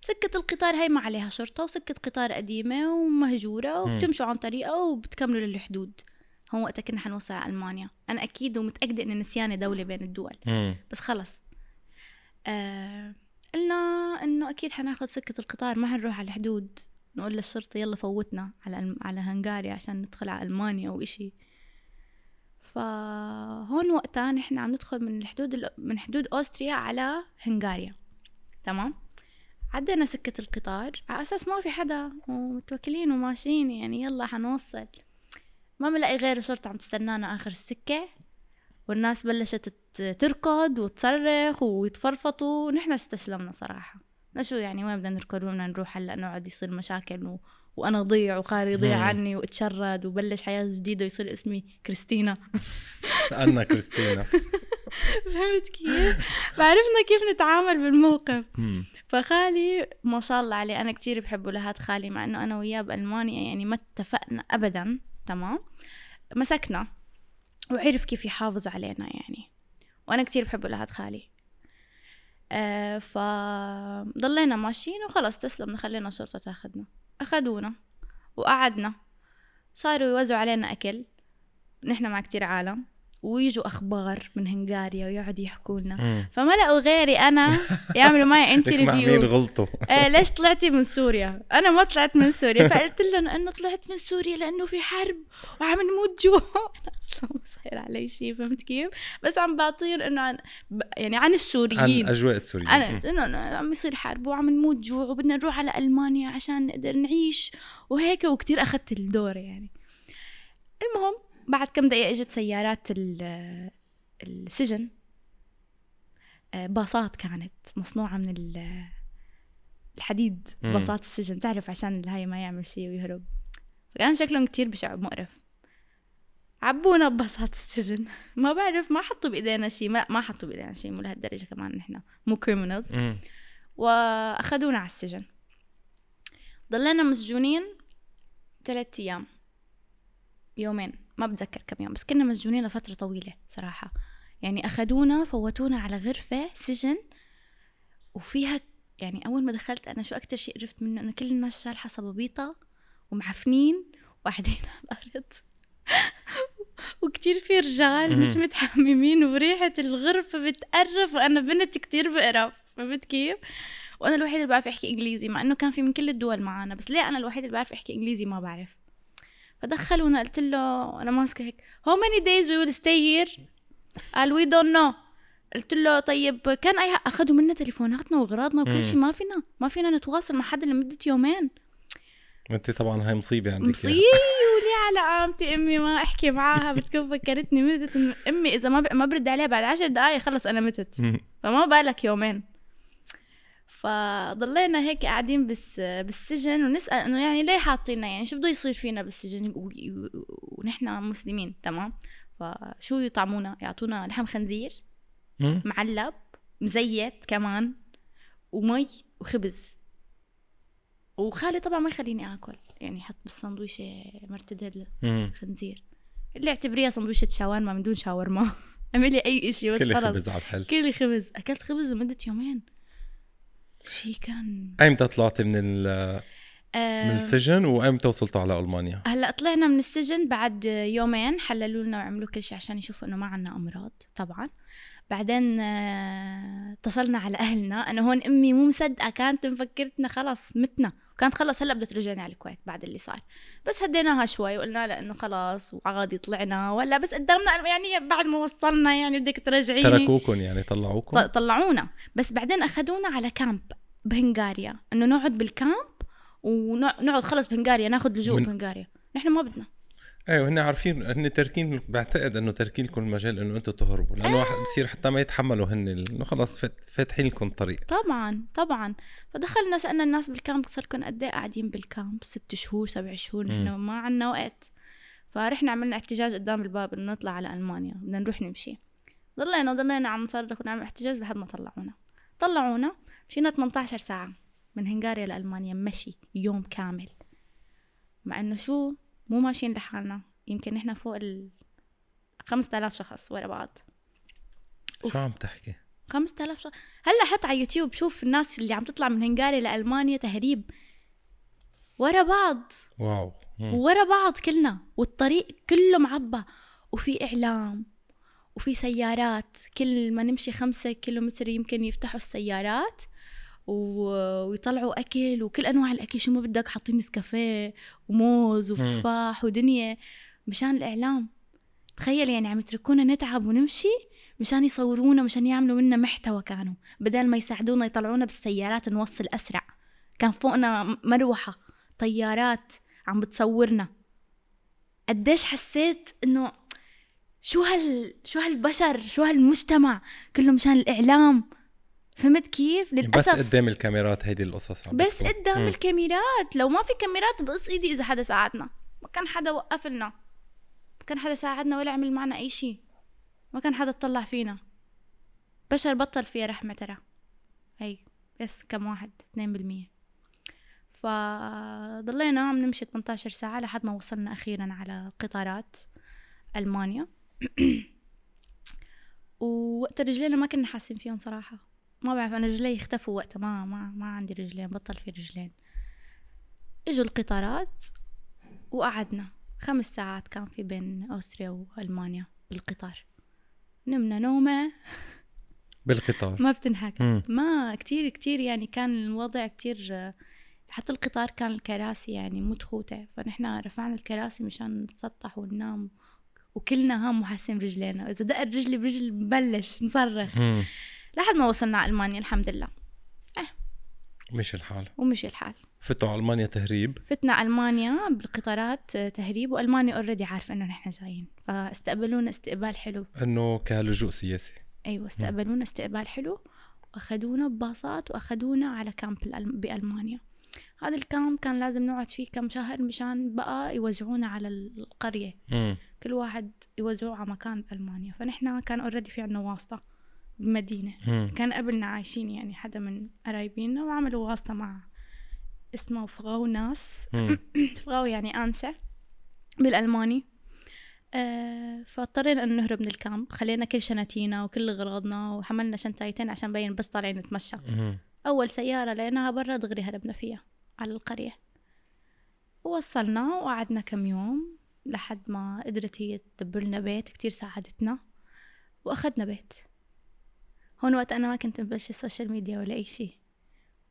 سكة القطار هاي ما عليها شرطة وسكة قطار قديمة ومهجورة. وبتمشوا عن طريقها وبتكملوا للحدود. هون وقتها كنا حنوصل على ألمانيا. أنا أكيد ومتأكدة إن نسيانة دولة بين الدول. مم. بس خلص. آه قلنا إنه أكيد حناخد سكة القطار ما حنروح على الحدود. نقول للشرطة يلا فوتنا على على هنغاريا عشان ندخل على ألمانيا أو إشي فهون وقتها نحن عم ندخل من الحدود ال- من حدود أوستريا على هنغاريا. تمام؟ عدينا سكة القطار. على أساس ما في حدا ومتوكلين وماشيين يعني يلا حنوصل. ما بنلاقي غير الشرطة عم تستنانا آخر السكة. والناس بلشت تركض وتصرخ ويتفرفطوا. ونحن استسلمنا صراحة. شو يعني وين بدنا نركض؟ وين بدنا نروح؟ هلأ نقعد يصير مشاكل و... وأنا ضيع وخالي يضيع. عني وأتشرد وبلش حياة جديدة ويصير اسمي كريستينا. أنا كريستينا. فهمت كيف؟ بعرفنا كيف نتعامل بالموقف. فخالي ما شاء الله عليه أنا كتير بحب ولهات خالي مع إنه أنا وياه بألمانيا يعني ما اتفقنا ابدا تمام؟ مسكنا. وعرف كيف يحافظ علينا يعني. وأنا كتير بحب ولهات خالي. آه فضلينا ماشيين وخلص تسلمنا خلينا الشرطة تاخدنا أخدونا وقعدنا صاروا يوزعوا علينا أكل. نحن مع كتير عالم. ويجوا أخبار من هنغاريا ويقعدوا يحكوا لنا. فما لقوا غيري أنا يعملوا معي مع مين انترفيو غلطوا آه ليش طلعتي من سوريا؟ أنا ما طلعت من سوريا فقلت لهم إنه طلعت من سوريا لأنه في حرب وعم نموت جوا أنا أصلا ما صاير علي شيء فهمت كيف؟ بس عم بعطيهم إنه عن يعني عن عن السوريين أجواء السوريين. قلت إنه إنه عم يصير حرب وعم نموت جوع وبدنا نروح على ألمانيا عشان نقدر نعيش وهيك وكتير أخذت الدور يعني المهم بعد كم دقيقة إجت سيارات ال- السجن. آه، باصات كانت مصنوعة من ال- الحديد مم. باصات السجن. تعرف عشان الهاي ما يعمل شيء ويهرب. فكان شكلهم كتير بشع مقرف. عبونا بباصات السجن. ما بعرف ما حطوا بإيدينا شيء ما, ما حطوا بإيدينا شيء مو لهالدرجة كمان نحن. مو criminals. وأخذونا على السجن. ضلينا مسجونين ثلاثة أيام. يومين. ما بتذكر كم يوم بس كنا مسجونين لفترة طويلة صراحة. يعني أخدونا فوتونا على غرفة سجن وفيها يعني أول ما دخلت أنا شو أكتر شيء عرفت منه؟ إنه كل الناس شالحة صبابيطة ومعفنين وقاعدين على الأرض. وكتير في رجال مش مم. متحممين وريحة الغرفة بتقرف وأنا بنت كتير بقرف. فهمت كيف؟ وأنا الوحيدة اللي بعرف أحكي إنجليزي مع إنه كان في من كل الدول معانا بس ليه أنا الوحيدة اللي بعرف أحكي إنجليزي ما بعرف؟ فدخلونا قلت له أنا ماسكة هيك. How many days we will stay here? قال we don't know. قلت له طيب كان أي أخذوا منا تليفوناتنا وأغراضنا مم. وكل شيء. ما فينا ما فينا نتواصل مع حدا لمدة يومين. أنت طبعا هاي مصيبة عندك مصيبة. ولي على قامتي أمي ما أحكي معاها بتكون فكرتني متت أمي إذا ما. ما برد عليها بعد عشر دقايق خلص أنا متت. فما بالك يومين. فضلينا هيك قاعدين بس بالسجن ونسأل إنه يعني ليه حاطينا يعني شو بده يصير فينا بالسجن؟ ونحن مسلمين تمام؟ فشو يطعمونا؟ يعطونا لحم خنزير. معلب مزيت كمان ومي وخبز. وخالي طبعا ما يخليني آكل يعني يحط بالسندويشة مرتديل مم. خنزير. اللي اعتبريها سندويشة شاورما من دون شاورما. اعملي أي إشي بس كل خلص خبز على الحل. كلي خبز. أكلت خبز لمدة يومين. شي كان ايمتى طلعتي من ال- من آه السجن وايمتى وصلتوا على ألمانيا؟ هلأ طلعنا من السجن بعد يومين حللوا لنا وعملوا كل شيء عشان يشوفوا إنه ما عنا أمراض طبعا بعدين آه، اتصلنا على أهلنا. أنا هون أمي مو مصدقة كانت مفكرتنا خلص متنا. كانت خلص هلأ بدها ترجعني على الكويت بعد اللي صار. بس هديناها شوي وقلنا لها إنه خلاص وعادي طلعنا. ولا بس قدامنا يعني بعد ما وصلنا يعني بدك ترجعيني. تركوكم يعني طلعوكم؟ طلعونا. بس بعدين أخذونا على كامب بهنغاريا. إنه نقعد بالكامب ونقعد خلص بهنغاريا ناخذ لجوء بهنغاريا. نحن ما بدنا. أيوه هن عارفين هن تاركين بعتقد إنه تاركين لكم المجال إنه أنتم تهربوا لأنه واحد بصير حتى ما يتحملوا هن إنه خلص فات- فاتحين لكم طريق. طبعا طبعا. فدخلنا سألنا الناس بالكامب صار لكم قد إيه قاعدين بالكامب؟ ست شهور سبع شهور مم. ما عنا وقت. فرحنا عملنا احتجاج قدام الباب إنه نطلع على ألمانيا بدنا نروح نمشي. ضلينا ضلينا عم نصرخ ونعمل احتجاج لحد ما طلعونا. طلعونا مشينا 18 ساعة من هنغاريا لألمانيا مشي يوم كامل. مع إنه شو؟ مو ماشيين لحالنا. يمكن نحن فوق ال 5000 شخص ورا بعض. شو عم تحكي؟ 5000 شخص هلأ حط على يوتيوب شوف الناس اللي عم تطلع من هنغاريا لألمانيا تهريب. ورا بعض. واو. ورا بعض كلنا. والطريق كله معبى. وفي إعلام. وفي سيارات. كل ما نمشي خمسة كيلومتر يمكن يفتحوا السيارات. ويطلعوا أكل وكل أنواع الأكل شو ما بدك حاطين نسكافيه وموز وتفاح ودنيا مشان الإعلام. تخيل يعني عم يتركونا نتعب ونمشي مشان يصورونا مشان يعملوا منا محتوى كانوا بدل ما يساعدونا يطلعونا بالسيارات نوصل أسرع. كان فوقنا م- مروحة طيارات عم بتصورنا. قديش حسيت إنه شو هال شو هالبشر شو هالمجتمع كله مشان الإعلام. فهمت كيف؟ بس للأسف. قدام الكاميرات هيدي القصص بس. قدام مم. الكاميرات. لو ما في كاميرات بقص إيدي إذا حدا ساعدنا. ما كان حدا وقف لنا. ما كان حدا ساعدنا ولا عمل معنا أي شيء ما كان حدا اطلع فينا. بشر بطل فيها رحمة ترى. هي بس كم واحد؟ 2% فضلينا عم نمشي 18 ساعة لحد ما وصلنا أخيرا على قطارات ألمانيا. ووقت رجلينا ما كنا حاسين فيهم صراحة. ما بعرف أنا رجلي اختفوا وقتها ما ما ما عندي رجلين بطل في رجلين. إجوا القطارات وقعدنا. خمس ساعات كان في بين أستريا وألمانيا بالقطار. نمنا نومة. بالقطار. ما بتنحكى. ما كتير كتير يعني كان الوضع كتير حتى القطار كان الكراسي يعني متخوتة فنحن رفعنا الكراسي مشان نتسطح وننام. وكلنا هام وحاسين برجلينا. إذا دق رجلي برجل ببلش نصرخ. مم. لحد ما وصلنا على ألمانيا الحمد لله. مش الحال. ومشي الحال. فتوا ألمانيا تهريب. فتنا ألمانيا بالقطارات آه، تهريب وألمانيا اوريدي عارفة إنه نحن جايين. فاستقبلونا استقبال حلو. إنه كلجوء سياسي. أيوة استقبلونا استقبال حلو. وأخدونا بباصات وأخدونا على camp بألمانيا. هذا ال camp كان لازم نقعد فيه كم شهر مشان بقى يوزعونا على القرية. مم. كل واحد يوزعوه على مكان بألمانيا فنحن كان already في عنا واسطة. بمدينة. مم. كان قبلنا عايشين يعني حدا من قرايبينا وعملوا واسطة مع اسمه Frau ناس. Frau يعني أنسة بالألماني. آه فاضطرينا أن نهرب من ال camp. خلينا كل شناتينا وكل أغراضنا وحملنا شنطايتين عشان بين بس طالعين نتمشى. مم. أول سيارة لقيناها برا دغري هربنا فيها على القرية. ووصلنا وقعدنا كم يوم لحد ما قدرت هي تدبر لنا بيت. كتير ساعدتنا. وأخدنا بيت. هون وقت أنا ما كنت مبلش ال social media ولا أي شي.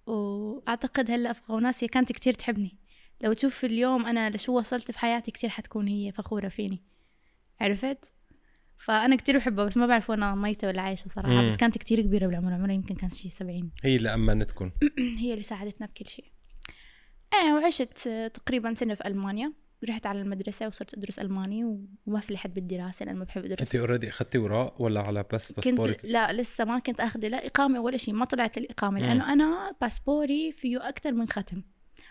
وأعتقد هلأ Frau ناس هي كانت كتير تحبني. لو تشوف اليوم أنا لشو وصلت في حياتي كتير حتكون هي فخورة فيني. عرفت؟ فأنا كتير بحبها بس ما بعرف إذا ميتة ولا عايشة صراحة. مم. بس كانت كتير كبيرة بالعمر عمرها يمكن كان شي سبعين. هي اللي امنتكم هي اللي ساعدتنا بكل شيء إيه وعشت تقريبا سنة في ألمانيا. رحت على المدرسة وصرت أدرس ألماني وما فلحت بالدراسة لأن ما بحب أدرس. انت already أخذتي أوراق ولا على بس كنت باسبورك لا لسه ما كنت أخذ لا إقامة ولا شيء ما طلعت الإقامة مم. لأنه أنا باسبوري فيه أكثر من ختم.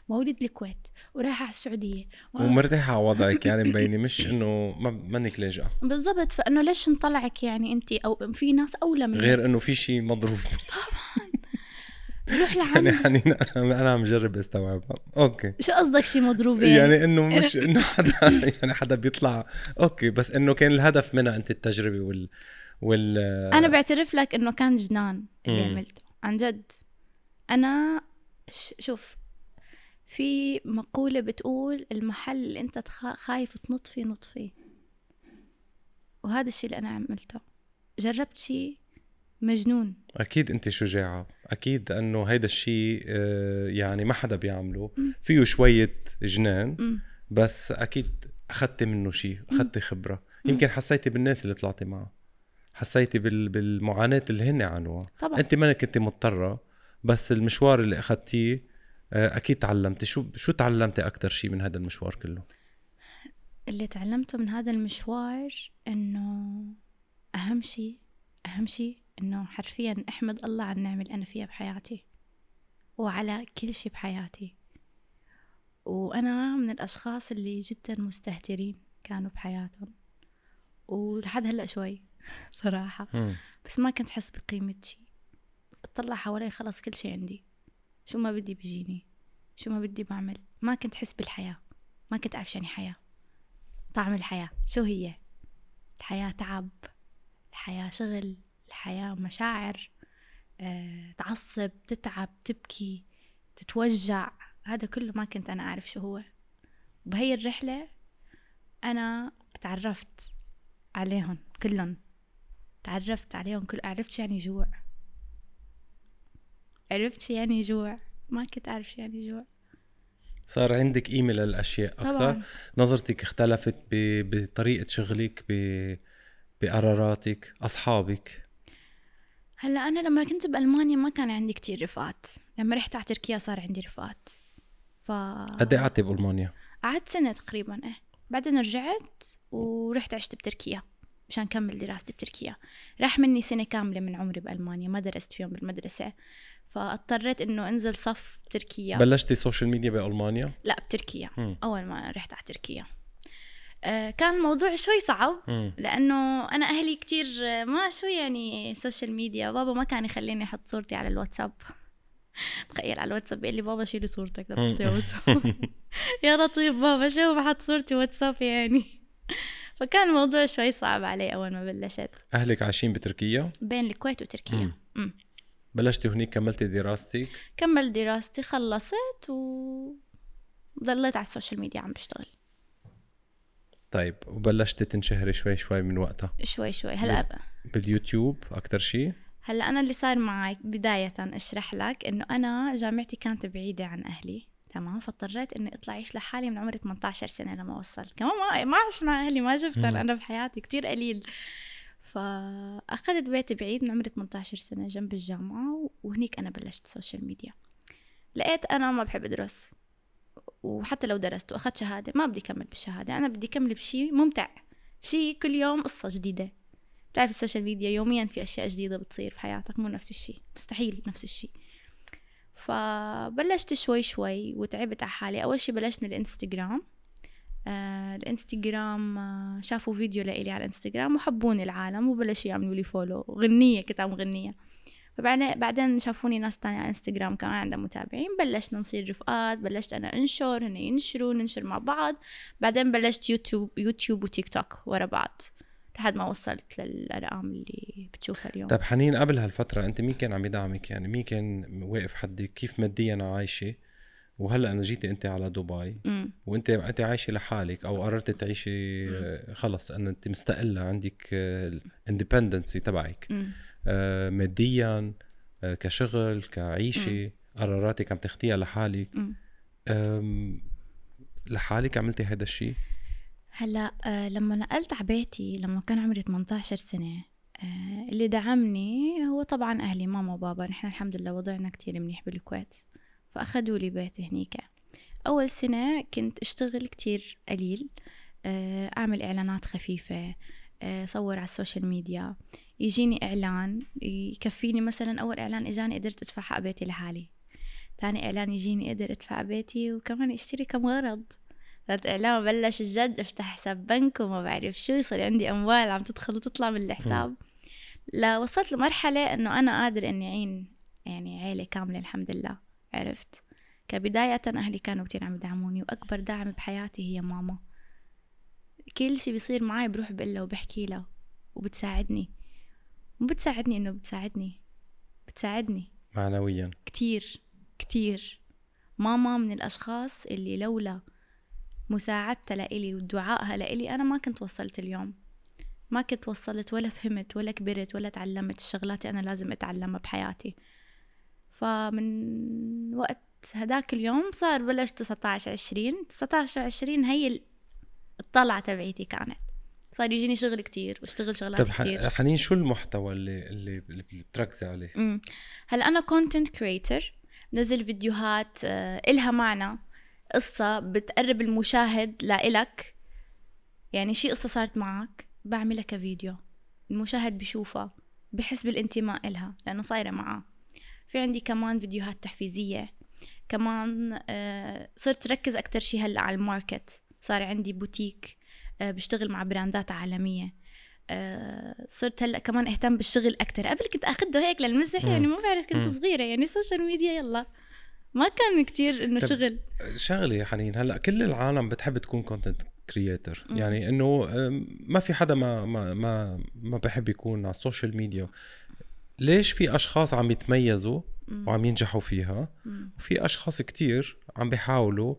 مواليد الكويت. ورايحة على السعودية. و- ومرتاحة على وضعك يعني مبينة مش إنه ما مانك لاجئة بالضبط. فإنه ليش نطلعك يعني أنت أو في ناس أولى من غير إنه في شيء مضروب. روح يعني لعند حنين أنا أنا عم جرب استوعبها. أوكي. شو قصدك شي مضروب يعني, يعني إنه مش إنه حدا يعني حدا بيطلع. أوكي بس إنه كان الهدف منها أنت التجربة وال وال أنا بعترف لك إنه كان جنان اللي مم. عملته. عن جد. أنا ش- شوف في مقولة بتقول المحل اللي أنت خايف تنط فيه نط فيه. وهذا الشيء اللي أنا عملته. جربت شيء مجنون. أكيد أنت شجاعة. أكيد أنه هيدا الشيء آه، يعني ما حدا بيعمله. فيه شوية جنان. بس أكيد أخذتي منه شيء أخذتي خبرة. يمكن حسيتي بالناس اللي طلعتي معها حسيتي بال... بالمعاناة اللي هن عانوها. طبعا. أنت ما كنت مضطرة بس المشوار اللي أخذتيه آه، أكيد تعلمتي. شو شو تعلمتي أكثر شيء من هذا المشوار كله؟ اللي تعلمته من هذا المشوار إنه أهم شيء أهم شيء إنه حرفيا أحمد الله على النعمة اللي أنا فيها بحياتي وعلى كل شيء بحياتي. وأنا من الأشخاص اللي جدا مستهترين كانوا بحياتهم. ولحد هلأ شوي صراحة. بس ما كنت حس بقيمة شيء اطلع حوالي خلاص كل شيء عندي. شو ما بدي بيجيني. شو ما بدي بعمل. ما كنت حس بالحياة. ما كنت أعرف يعني حياة. طعم الحياة. شو هي؟ الحياة تعب. الحياة شغل. الحياة مشاعر أه، تعصب تتعب تبكي تتوجع. هذا كله ما كنت أنا أعرف شو هو. بهي الرحلة أنا تعرفت عليهم كلهم. تعرفت عليهم كل عرفت شو يعني جوع. عرفت شو يعني جوع. ما كنت أعرف شو يعني جوع. صار عندك قيمه للأشياء أكثر؟ طبعا. نظرتك اختلفت ب... بطريقة شغلك ب... بقراراتك أصحابك؟ هلا أنا لما كنت بألمانيا ما كان عندي كتير رفقات. لما رحت على تركيا صار عندي رفقات. ف قد إيه قعدتي بألمانيا؟ قعدت سنة تقريبا إيه. بعدين رجعت ورحت عشت بتركيا مشان كمل دراستي بتركيا. راح مني سنة كاملة من عمري بألمانيا ما درست فيهم بالمدرسة. فاضطريت إنه أنزل صف تركيا بلشتي social media بألمانيا؟ لا بتركيا. مم. أول ما رحت على تركيا. كان الموضوع شوي صعب. لأنه أنا أهلي كتير ما شو يعني social media بابا ما كان يخليني أحط صورتي على الواتساب. تخيل على الواتساب بيقول لي بابا شيلي صورتك لا تحطيها واتساب يا لطيف بابا شو بحط صورتي واتساب يعني. فكان الموضوع شوي صعب علي أول ما بلشت. أهلك عايشين بتركيا؟ بين الكويت وتركيا. مم. مم. بلشتي هنيك كملتي دراستك؟ كمل دراستي خلصت و ضليت على ال social media عم بشتغل. طيب وبلشتي تنشهري شوي شوي من وقتها. شوي شوي. هلا باليوتيوب أكثر شيء هلا أنا اللي صار معي بداية أشرح لك إنه أنا جامعتي كانت بعيدة عن أهلي. تمام؟ فاضطريت إني أطلع أعيش لحالي من عمري 18 سنة لما وصلت. كمان ما ما عشت مع أهلي ما شفتهم أنا بحياتي. كتير قليل. فأخذت بيت بعيد من عمري 18 سنة جنب الجامعة وهنيك أنا بلشت social media لقيت أنا ما بحب أدرس. وحتى لو درست وأخذت شهادة ما بدي أكمل بالشهادة. أنا بدي أكمل بشيء ممتع شيء كل يوم قصة جديدة. بتعرف ال social media يوميا في أشياء جديدة بتصير في حياتك مو نفس الشيء مستحيل نفس الشيء فبلشت شوي شوي وتعبت على حالي. أول شيء بلشت من الإنستغرام. آه الإنستغرام آه شافوا فيديو لإلي على الإنستغرام وحبوني العالم وبلشوا يعملوا لي follow غنية كنت عم غنية فبعدين بعدين شافوني ناس تانية على إنستغرام كمان عندها متابعين. بلشنا نصير رفقات بلشت أنا أنشر هن ينشروا ننشر مع بعض. بعدين بلشت يوتيوب يوتيوب وتيك توك ورا بعض لحد ما وصلت للأرقام اللي بتشوفها اليوم. طيب حنين قبل هالفترة أنت مين كان عم يدعمك؟ يعني مين كان واقف حدك؟ كيف ماديا عايشة؟ وهلأ أنا جيتي أنت على دبي مم. وأنت أنت عايشة لحالك أو قررت تعيشي خلص ان أنت مستقلة عندك ال independency تبعك. مم. آه، ماديا آه، كشغل كعيشة. قراراتك عم تاخديها لحالك. لحالك عملتي هذا الشيء هلأ آه لما نقلت على بيتي لما كان عمري 18 سنة آه اللي دعمني هو طبعا أهلي ماما وبابا. نحن الحمد لله وضعنا كتير منيح بالكويت. فأخدوا لي بيت هنيك. أول سنة كنت أشتغل كتير قليل أعمل إعلانات خفيفة آه صور على السوشيال ميديا. يجيني إعلان يكفيني مثلا أول إعلان إجاني قدرت أدفع حق بيتي لحالي. تاني إعلان يجيني قدر أدفع بيتي وكمان أشتري كم غرض. ثالث إعلان بلش الجد أفتح حساب بنك وما بعرف شو يصير عندي أموال عم تدخل وتطلع من الحساب. لا وصلت لمرحلة إنه أنا قادر إني أعين يعني عيلة كاملة الحمد لله عرفت. كبداية أهلي كانوا كتير عم يدعموني وأكبر دعم بحياتي هي ماما. كل شي بيصير معي بروح بقلها وبحكي لها وبتساعدني. مو بتساعدني إنه بتساعدني بتساعدني. معنويا. كتير كتير. ماما من الأشخاص اللي لولا مساعدتها لإلي ودعائها لإلي أنا ما كنت وصلت اليوم. ما كنت وصلت ولا فهمت ولا كبرت ولا تعلمت الشغلات اللي أنا لازم أتعلمها بحياتي. فمن وقت هداك اليوم صار بلش 19 20 19 20 هي ال- الطلعة تبعيتي كانت. صار يجيني شغل كتير واشتغل شغلات طيب كتير. ح- حنين شو المحتوى اللي اللي, اللي بتركزي عليه؟ امم هلأ أنا content creator نزل فيديوهات آه، إلها معنى قصة بتقرب المشاهد لإلك. يعني شي قصة صارت معك بعملها كفيديو المشاهد بشوفها بحس بالانتماء إلها لأنه صايرة معاه. في عندي كمان فيديوهات تحفيزية. كمان آه، صرت ركز أكتر شي هلأ على ال market. صار عندي بوتيك بشتغل مع brandات عالمية آه، صرت هلأ كمان أهتم بالشغل أكتر قبل كنت أخده هيك للمزح. يعني ما بعرف كنت. صغيرة يعني سوشيال ميديا يلا ما كان كتير إنه طب شغل شغله يا حنين هلأ كل العالم بتحب تكون content creator. يعني إنه ما في حدا ما ما ما ما بحب يكون على السوشيال ميديا ليش في أشخاص عم يتميزوا. وعم ينجحوا فيها. وفي أشخاص كتير عم بيحاولوا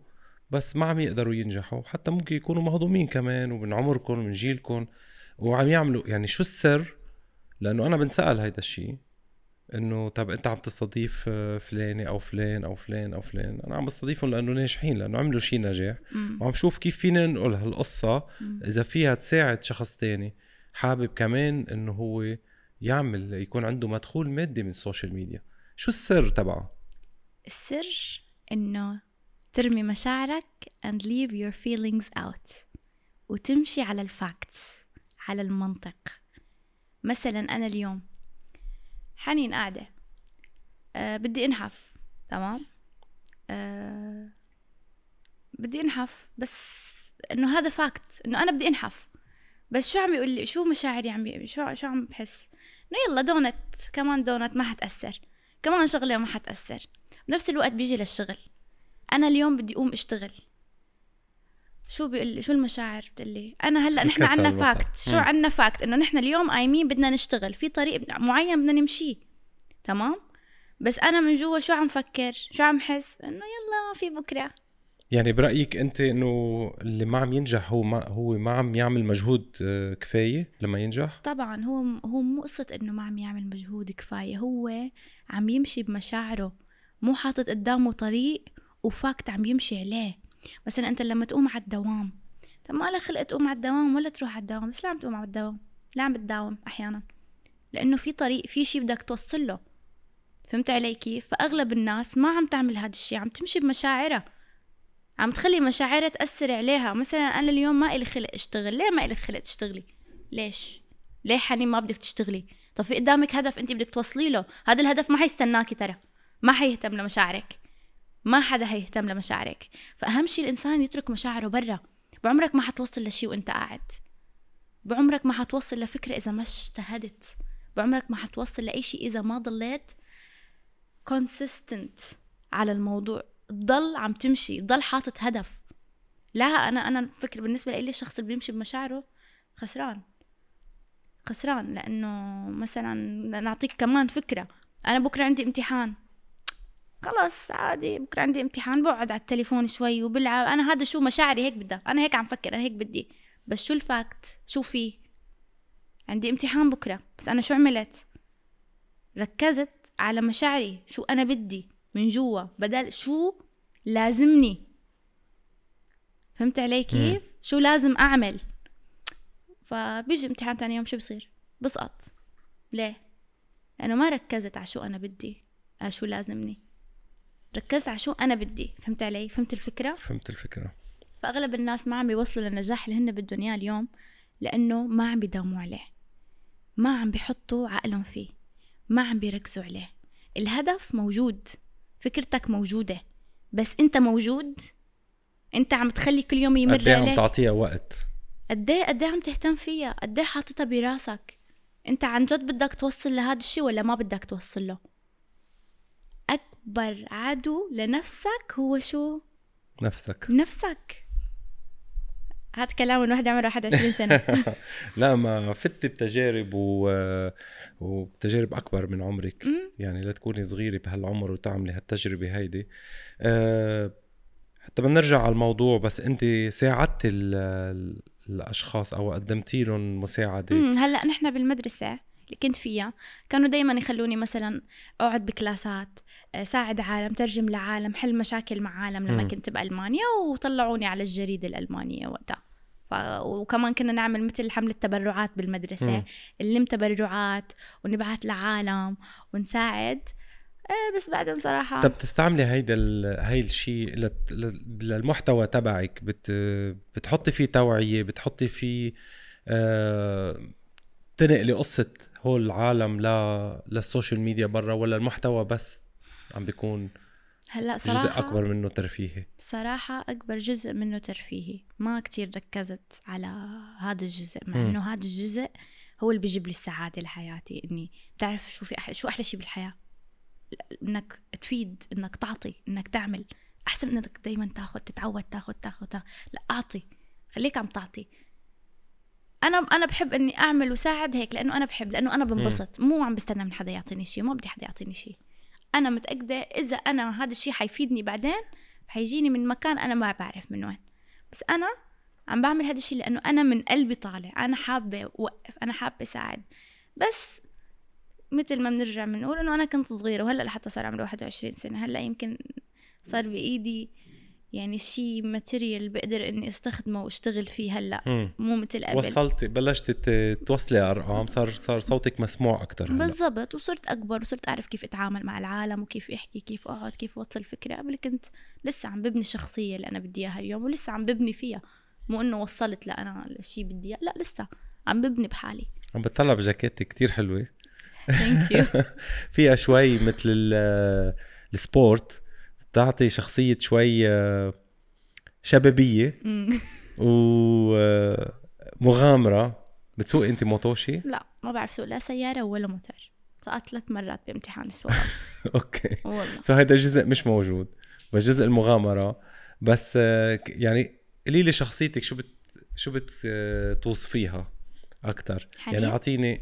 بس ما عم يقدروا ينجحوا حتى ممكن يكونوا مهضومين كمان ومن عمركم ومن جيلكم وعم يعملوا يعني شو السر لأنه أنا بنسأل هيدا الشيء إنه طب أنت عم تستضيف فلانه أو فلان أو فلان أو فلان أنا عم بستضيفهم لأنه ناجحين لأنه عملوا شيء نجاح. وعم شوف كيف فينا ننقل هالقصة. إذا فيها تساعد شخص تاني حابب كمان إنه هو يعمل يكون عنده مدخول مادي من السوشيال ميديا شو السر تبعه السر إنه ترمي مشاعرك and leave your feelings out. وتمشي على ال facts على المنطق. مثلا أنا اليوم حنين قاعدة. أه بدي أنحف تمام؟ أه بدي أنحف بس إنه هذا fact إنه أنا بدي أنحف. بس شو عم يقول لي؟ شو مشاعري عم. شو شو عم بحس؟ إنه يلا دونت كمان دونت ما حتأثر. كمان شغلة ما حتأثر. بنفس الوقت بيجي للشغل. أنا اليوم بدي أقوم أشتغل. شو بيقول شو المشاعر بتقول لي؟ أنا هلأ نحن مثلاً. fact شو. عنا fact إنه نحن اليوم قايمين بدنا نشتغل. في طريق معين بدنا نمشيه تمام؟ بس أنا من جوا شو عم فكر؟ شو عم حس؟ إنه يلا ما في بكرة. يعني برأيك أنت إنه اللي ما عم ينجح هو ما هو ما عم يعمل مجهود آه، كفاية لما ينجح؟ طبعا. هو هو مو قصة إنه ما عم يعمل مجهود كفاية. هو عم يمشي بمشاعره. مو حاطط قدامه طريق وفاكت عم يمشي عليه. مثلا أنت لما تقوم على الدوام طب ما لك خلق تقوم على الدوام ولا تروح على الدوام بس لا عم تقوم على الدوام لا عم بتداوم أحيانا. لأنه في طريق في شي بدك توصل له. فهمت علي كيف؟ فأغلب الناس ما عم تعمل هذا الشيء عم تمشي بمشاعرها. عم تخلي مشاعرها تأثر عليها. مثلا أنا اليوم ما إلي خلق أشتغل ليه ما إلي خلق تشتغلي؟ ليش؟ ليه حنين ما بدك تشتغلي؟ طب في قدامك هدف أنت بدك توصلي له هذا الهدف ما حيستناكي ترى ما حيهتم لمشاعرك. ما حدا هيهتم لمشاعرك. فأهم شيء الإنسان يترك مشاعره برا. بعمرك ما حتوصل لشيء وأنت قاعد. بعمرك ما حتوصل لفكرة إذا ما اجتهدت. بعمرك ما حتوصل لأي شيء إذا ما ضليت consistent على الموضوع. تضل عم تمشي. تضل حاطط هدف. لا أنا أنا فكر بالنسبة لي الشخص اللي بيمشي بمشاعره خسران. خسران لأنه مثلا نعطيك كمان فكرة. أنا بكرة عندي امتحان. خلص عادي بكرة عندي امتحان بقعد على التليفون شوي وبلعب أنا هذا شو مشاعري هيك بدها. أنا هيك عم فكر أنا هيك بدي. بس شو الفاكت؟ شو في؟ عندي امتحان بكرة بس أنا شو عملت؟ ركزت على مشاعري شو أنا بدي من جوا. بدل شو لازمني. فهمت علي كيف؟ مم. شو لازم أعمل؟ فبيجي امتحان تاني يوم شو بصير؟ بسقط. ليه؟ لأنه ما ركزت على شو أنا بدي على شو لازمني. ركزت على شو أنا بدي. فهمت علي؟ فهمت الفكرة؟ فهمت الفكرة. فأغلب الناس ما عم بيوصلوا للنجاح اللي هن بدهم إياه اليوم لأنه ما عم بيداوموا عليه. ما عم بيحطوا عقلهم فيه. ما عم بيركزوا عليه. الهدف موجود. فكرتك موجودة. بس أنت موجود. أنت عم تخلي كل يوم يمر قد عم تعطيها وقت؟ قد إيه قد عم تهتم فيها؟ قد إيه حاططها براسك؟ أنت عن جد بدك توصل لهذا الشيء ولا ما بدك توصل له أكبر عدو لنفسك هو شو؟ نفسك. نفسك. هذا كلام من واحد عمره 21 سنة. لا ما فت بتجارب و... وبتجارب أكبر من عمرك. يعني لا تكوني صغيرة بهالعمر وتعملي هالتجربة هيدي. أه... حتى بنرجع على الموضوع بس أنت ساعدت ال... الأشخاص أو قدمتي لهم مساعدة؟ هلأ نحن بالمدرسة اللي كنت فيها. كانوا دايما يخلوني مثلا أقعد بكلاسات آه، ساعد عالم ترجم لعالم حل مشاكل مع عالم لما م. كنت بألمانيا وطلعوني على الجريدة الألمانية وقتها ف... وكمان كنا نعمل مثل حملة تبرعات بالمدرسة نلم تبرعات ونبعث لعالم ونساعد. إيه بس بعدين صراحة طب تستعملي هيدا ال... هاي الشيء للمحتوى تبعك. بت... بتحطي فيه توعية بتحطي فيه آه... تنقلي قصة هول العالم ل... للسوشيال ميديا برا ولا المحتوى بس عم بيكون هلأ صراحة جزء أكبر منه ترفيهي. صراحة أكبر جزء منه ترفيهي. ما كتير ركزت على هذا الجزء مع إنه هذا الجزء هو اللي بيجيب لي السعادة لحياتي إني بتعرف شو في أحلى شو أحلى شيء بالحياة. إنك تفيد إنك تعطي إنك تعمل. أحسن من إنك دايما تاخذ تتعود تاخذ تاخذ لا أعطي. خليك عم تعطي. أنا أنا بحب إني أعمل وساعد هيك لأنه أنا بحب لأنه أنا بنبسط. مو عم بستنى من حدا يعطيني شيء ما بدي حدا يعطيني شيء أنا متأكدة إذا أنا هذا الشيء حيفيدني بعدين حيجيني من مكان أنا ما بعرف من وين. بس أنا عم بعمل هذا الشيء لأنه أنا من قلبي طالع أنا حابة أوقف أنا حابة أساعد. بس مثل ما بنرجع بنقول إنه أنا كنت صغيرة وهلأ لحتى صار عمري 21 سنة هلأ يمكن صار بإيدي يعني شيء ماتيريال بقدر إني أستخدمه وأشتغل فيه هلأ. مو مثل قبل. وصلتي بلشت توصلي ارقام صار صار صوتك مسموع أكثر بالضبط وصرت أكبر وصرت أعرف كيف أتعامل مع العالم وكيف احكي كيف أقعد كيف أوصل فكرة. قبل كنت لسه عم ببني الشخصية اللي أنا بدي إياها اليوم ولسه عم ببني فيها. مو إنه وصلت لأ أنا الشيء بدي إياه لأ لسه عم ببني بحالي. عم بتطلع بجاكيتي كتير حلوة. thank you فيها شوي مثل ال sport. تعطي شخصية شوي آه، شبابية ومغامرة بتسوقي أنت موتو شي؟ لا ما بعرف سوق لا سيارة ولا موتور سقطت ثلاث مرات بامتحان السواقة. okay. والله. so هيدا جزء مش موجود بس جزء المغامرة. بس آه، يعني قولي لي شخصيتك شو بت شو بتوصفيها أكثر يعني أعطيني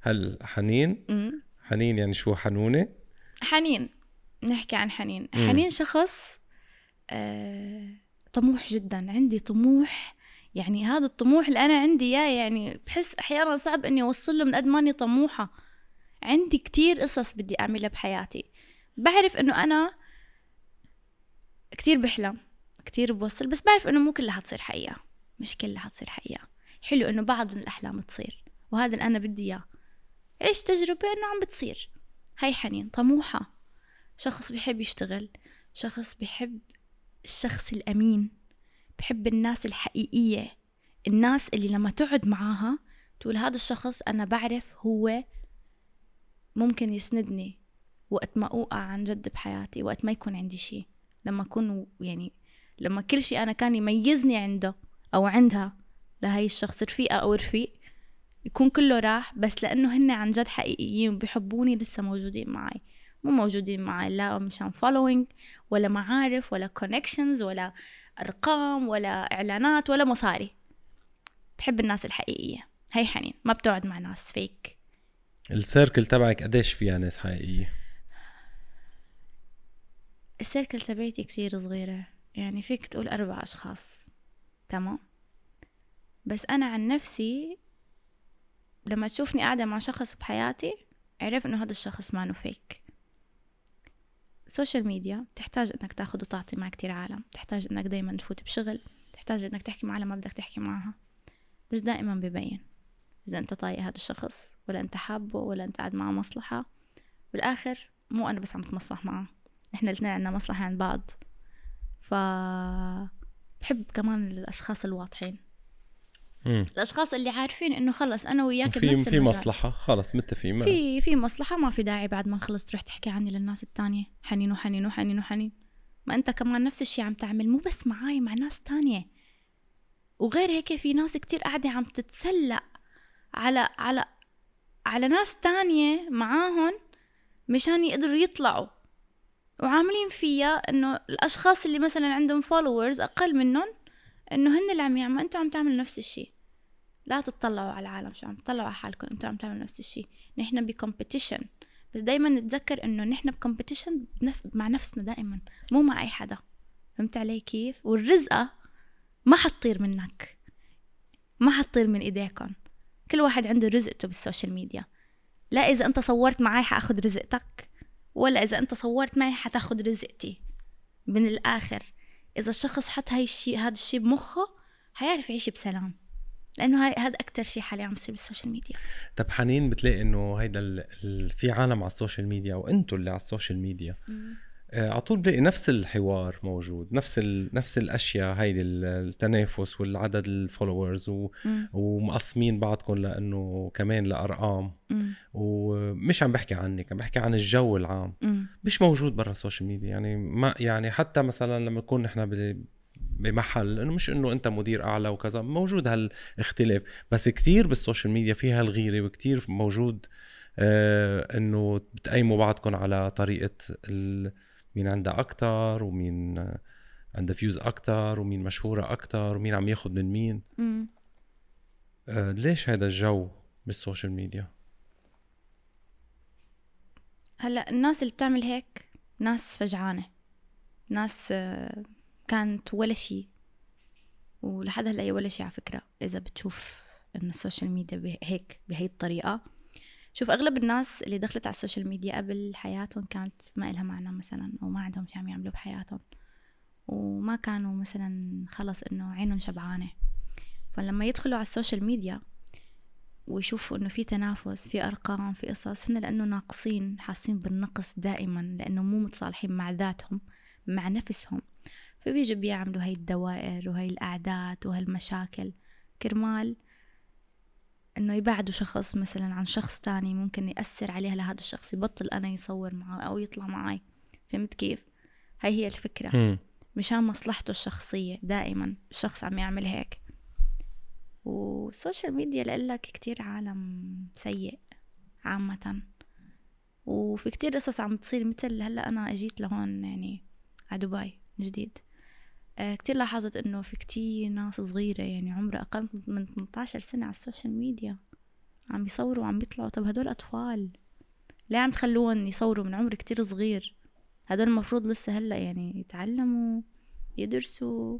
هل حنين؟ حنين يعني شو حنونة؟ حنين. نحكي عن حنين. مم. حنين شخص آه طموح جدا. عندي طموح يعني هذا الطموح اللي أنا عندي إياه يعني بحس أحيانا صعب إني أوصل له من قد ماني طموحة. عندي كتير قصص بدي أعملها بحياتي. بعرف إنه أنا كتير بحلم كتير بوصل بس بعرف إنه مو كلها حتصير حقيقة. مش كلها حتصير حقيقة. حلو إنه بعض من الأحلام تصير وهذا اللي أنا بدي إياه. عيش تجربة إنه عم بتصير. هاي حنين طموحة. شخص بحب يشتغل شخص بحب الشخص الأمين بحب الناس الحقيقية. الناس اللي لما تقعد معاها تقول هذا الشخص أنا بعرف هو ممكن يسندني وقت ما أوقع عن جد بحياتي وقت ما يكون عندي شي. لما أكون يعني لما كل شيء أنا كان يميزني عنده أو عندها لهي الشخص رفيقة أو رفيق يكون كله راح بس لأنه هن عن جد حقيقيين وبيحبوني لسه موجودين معي مو موجودين معي لا مشان following ولا معارف ولا connections ولا أرقام ولا إعلانات ولا مصاري. بحب الناس الحقيقية. هي حنين ما بتقعد مع ناس فيك ال circle تبعك قديش فيها ناس حقيقية؟ ال circle تبعتي كتير صغيرة. يعني فيك تقول أربع أشخاص. تمام؟ بس أنا عن نفسي لما تشوفني قاعدة مع شخص بحياتي عرف إنه هذا الشخص ما fake السوشيال ميديا تحتاج إنك تاخد وتعطي مع كتير عالم. تحتاج إنك دايما تفوت بشغل. تحتاج إنك تحكي مع عالم ما بدك تحكي معها. بس دائما ببين إذا أنت طايق هذا الشخص ولا أنت حابه ولا أنت قاعد معه مصلحة. بالآخر مو أنا بس عم تمصلح معه. نحن الاثنين عنا مصلحة عند بعض. ف بحب كمان الأشخاص الواضحين. مم. الأشخاص اللي عارفين إنه خلص أنا وياك في بنفس في المجال. مصلحة. خلص متفقين في في مصلحة ما في داعي بعد ما نخلص تروح تحكي عني للناس التانية. حنين وحنين وحنين وحنين. ما أنت كمان نفس الشي عم تعمل مو بس معاي مع ناس تانية. وغير هيك في ناس كتير قاعدة عم تتسلق على على على ناس تانية معاهم مشان يقدروا يطلعوا. وعاملين فيها إنه الأشخاص اللي مثلا عندهم followers أقل منهم إنه هن اللي عم يعملوا أنتوا عم تعملوا نفس الشيء لا تطلعوا على العالم شو عم تطلعوا على حالكم أنتوا عم تعملوا نفس الشيء نحن ب competition بس دايما نتذكر إنه نحن ب competition مع نفسنا دائما مو مع أي حدا. فهمت علي كيف؟ والرزقة ما حتطير منك. ما حتطير من إيديكم. كل واحد عنده رزقته بالسوشيال ميديا. لا إذا أنت صورت معي حأخذ رزقتك ولا إذا أنت صورت معي حتاخد رزقتي. من الآخر. إذا الشخص حط هاي الشيء هذا الشيء بمخه حيعرف يعيش بسلام. لأنه هاي هذا أكثر شيء حاليا عم بيصير بالسوشيال ميديا. طب حنين بتلاقي إنه هيدا ال... ال... في عالم على السوشيال ميديا وأنتم اللي على السوشيال ميديا. آه، على طول بلاقي نفس الحوار موجود نفس ال... نفس الأشياء هيدي التنافس والعدد ال followers و... ومقسمين بعضكم لأنه كمان لأرقام. ومش عم بحكي عنك عم بحكي عن الجو العام. م. مش موجود برا السوشيال ميديا يعني ما يعني حتى مثلا لما نكون نحن بمحل إنه مش إنه أنت مدير أعلى وكذا موجود هالاختلاف. بس كثير بالسوشيال ميديا فيها الغيرة وكثير موجود آه إنه بتقيموا بعضكم على طريقة ال... مين عندها أكتر ومين عندها views أكتر ومين مشهورة أكتر ومين عم ياخذ من مين. آه ليش هذا الجو بالسوشيال ميديا؟ هلأ الناس اللي بتعمل هيك ناس فجعانة. ناس آه، كانت ولا شيء ولحد هلأ ولا شيء على فكرة. إذا بتشوف إنه السوشيال ميديا هيك بهي الطريقة شوف أغلب الناس اللي دخلت على السوشيال ميديا قبل حياتهم كانت ما إلها معنى مثلا أو ما عندهم شيء عم يعملوا بحياتهم. وما كانوا مثلا خلص إنه عينهم شبعانة. فلما يدخلوا على السوشيال ميديا ويشوفوا إنه في تنافس في أرقام في قصص هن لأنه ناقصين حاسين بالنقص دائما لأنه مو متصالحين مع ذاتهم مع نفسهم. فبيجوا بيعملوا هاي الدوائر وهاي الأعداد وهالمشاكل. كرمال إنه يبعدوا شخص مثلا عن شخص تاني ممكن يأثر عليها لهذا الشخص يبطل أنا يصور معه أو يطلع معي. فهمت كيف؟ هاي هي الفكرة. م. مشان مصلحته الشخصية دائما الشخص عم يعمل هيك. والسوشيال ميديا لك كتير عالم سيء عامة. وفي كتير قصص عم تصير مثل هلأ أنا إجيت لهون يعني على دبي جديد. كتير لاحظت إنه في كتير ناس صغيرة يعني عمرها أقل من 18 سنة على السوشيال ميديا. عم بيصوروا وعم بيطلعوا. طب هدول أطفال. ليه عم تخلوهم يصوروا من عمر كتير صغير؟ هدول المفروض لسه هلأ يعني يتعلموا يدرسوا.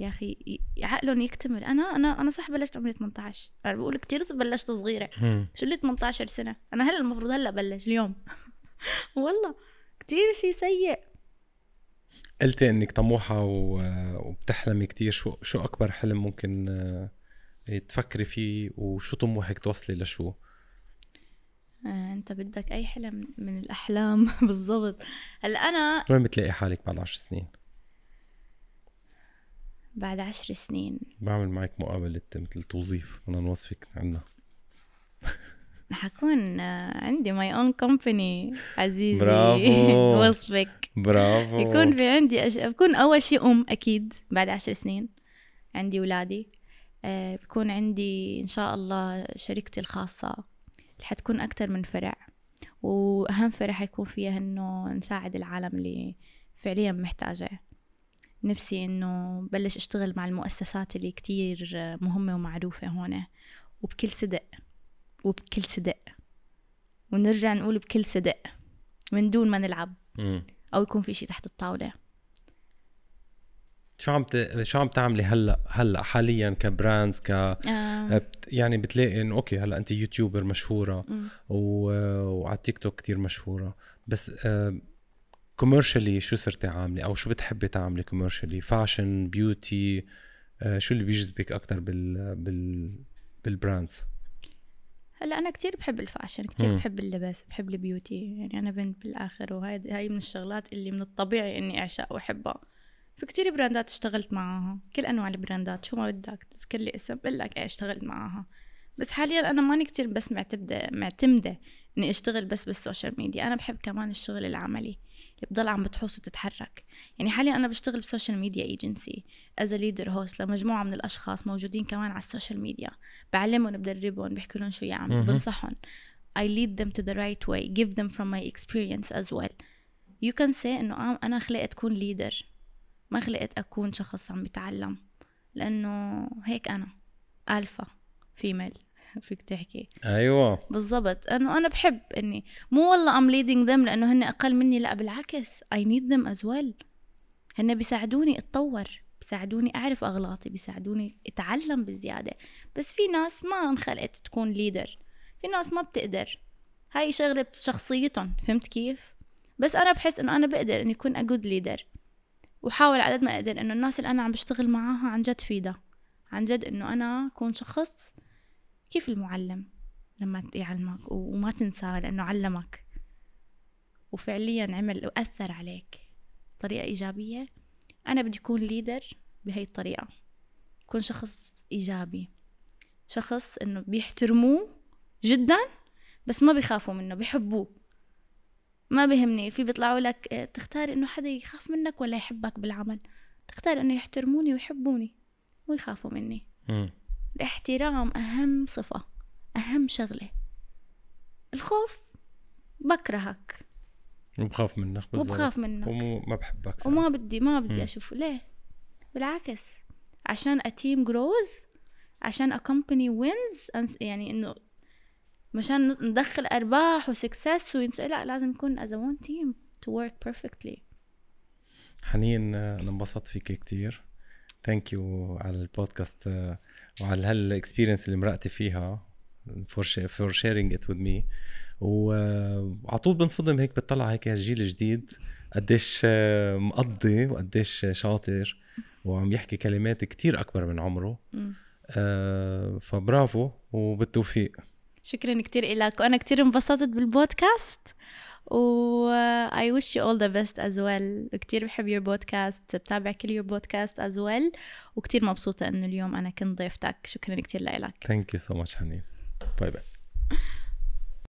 يا أخي عقلهم يكتمل. أنا أنا أنا صح بلشت عمري 18 أنا بقول كتير بلشت صغيرة. شو اللي 18 سنة؟ أنا هلأ المفروض هلأ بلش اليوم. والله كتير شيء سيء. قلتي إنك طموحة و- وبتحلمي كتير. شو شو أكبر حلم ممكن آه، تفكري فيه؟ وشو طموحك توصلي لشو؟ آه، أنت بدك أي حلم من الأحلام؟ بالضبط. هلأ أنا وين بتلاقي حالك بعد عشر سنين؟ بعد عشر سنين. بعمل معك مقابلة مثل توظيف. بدنا نوظفك عنا حكون عندي my own company عزيزي. برافو. وصفك. برافو. يكون في عندي أش... بكون أول شيء أم أكيد بعد عشر سنين. عندي اولادي آه، بكون عندي إن شاء الله شركتي الخاصة. اللي حتكون أكتر من فرع. وأهم فرع حيكون فيها إنه نساعد العالم اللي فعليا محتاجه. نفسي إنه بلش أشتغل مع المؤسسات اللي كتير مهمة ومعروفة هون. وبكل صدق. وبكل صدق. ونرجع نقول بكل صدق من دون ما نلعب. مم. أو يكون في شيء تحت الطاولة. شو عم ت... شو عم تعملي هلأ هلأ حاليا ك brands ك آه. يعني بتلاقي إنه okay هلأ انت YouTuber مشهورة مم. و... وعلى التيك توك كتير مشهورة. بس commercially شو صرتي عاملة؟ أو شو بتحبي تعملي commercially fashion beauty شو اللي بيجذبك أكثر بال بال بال brands؟ هلا أنا كتير بحب ال fashion كتير مم. بحب اللبس بحب ال beauty يعني أنا بنت بالآخر وهاي هاي من الشغلات اللي من الطبيعي إني أعشق وأحبها. في كتير براندات اشتغلت معاها كل أنواع البراندات شو ما بدك تذكر لي اسم بقول لك إيه اشتغلت معاها. بس حاليا أنا ماني كتير بس معتمده معتمدة إني أشتغل بس بالسوشيال ميديا أنا بحب كمان الشغل العملي. اللي بضل عم بتحوس وتتحرك. يعني حاليا أنا بشتغل ب social media agency as leader host لمجموعة من الأشخاص موجودين كمان على السوشيال ميديا. بعلمهم بدربهم بحكي لهم شو يعملوا. بنصحهم. I lead them to the right way give them from my experience as well. You can say إنه آه، أنا خلقت أكون leader ما خلقت أكون شخص عم بتعلم. لأنه هيك أنا alpha female فيك تحكي. أيوه. بالضبط. أنه أنا بحب إني مو والله I'm leading them لأنه هن أقل مني لا بالعكس. I need them as well. هن بيساعدوني أتطور بيساعدوني أعرف أغلاطي بيساعدوني أتعلم بزيادة. بس في ناس ما انخلقت تكون leader في ناس ما بتقدر. هاي شغلة بشخصيتهم فهمت كيف؟ بس أنا بحس إنه أنا بقدر إني أكون a good leader. وحاول على قد ما أقدر إنه الناس اللي أنا عم بشتغل معاها عن جد فيدا عن جد إنه أنا أكون شخص كيف المعلم لما يعلمك؟ وما تنساه لأنه علمك. وفعليا عمل وأثر عليك. بطريقه إيجابية. أنا بدي أكون ليدر بهي الطريقة. يكون شخص إيجابي. شخص إنه بيحترموه جدا بس ما بيخافوا منه بيحبوه. ما بيهمني في بيطلعوا لك آه، تختار إنه حدا يخاف منك ولا يحبك بالعمل. تختار إنه يحترموني ويحبوني ويخافوا مني. مم. الاحترام أهم صفة أهم شغلة. الخوف بكرهك. وبخاف منك بالضبط. وبخاف منك. وما بحبك. وما بدي ما. بدي أشوفه ليه؟ بالعكس. عشان team grows عشان wins أنس- يعني إنه مشان ندخل أرباح و success وينسى لا لازم نكون as a one team to work perfectly. حنين أنا انبسطت فيك كتير. thank you على البودكاست. وعلى هال experience اللي مرقتي فيها for sharing it with me وعلى طول بنصدم هيك بتطلع هيك هالجيل الجديد قديش آه، مقضي وقديش شاطر وعم يحكي كلمات كتير أكبر من عمره. آه، فبرافو وبالتوفيق. شكرا كتير إلك وأنا كتير انبسطت بالبودكاست. و I wish you all the best as well. كتير بحب your podcast بتابع كل your podcast as well. وكتير مبسوطة إنه اليوم أنا كنت ضيفتك. شكرا كتير لإلك. thank you so much حنين. bye bye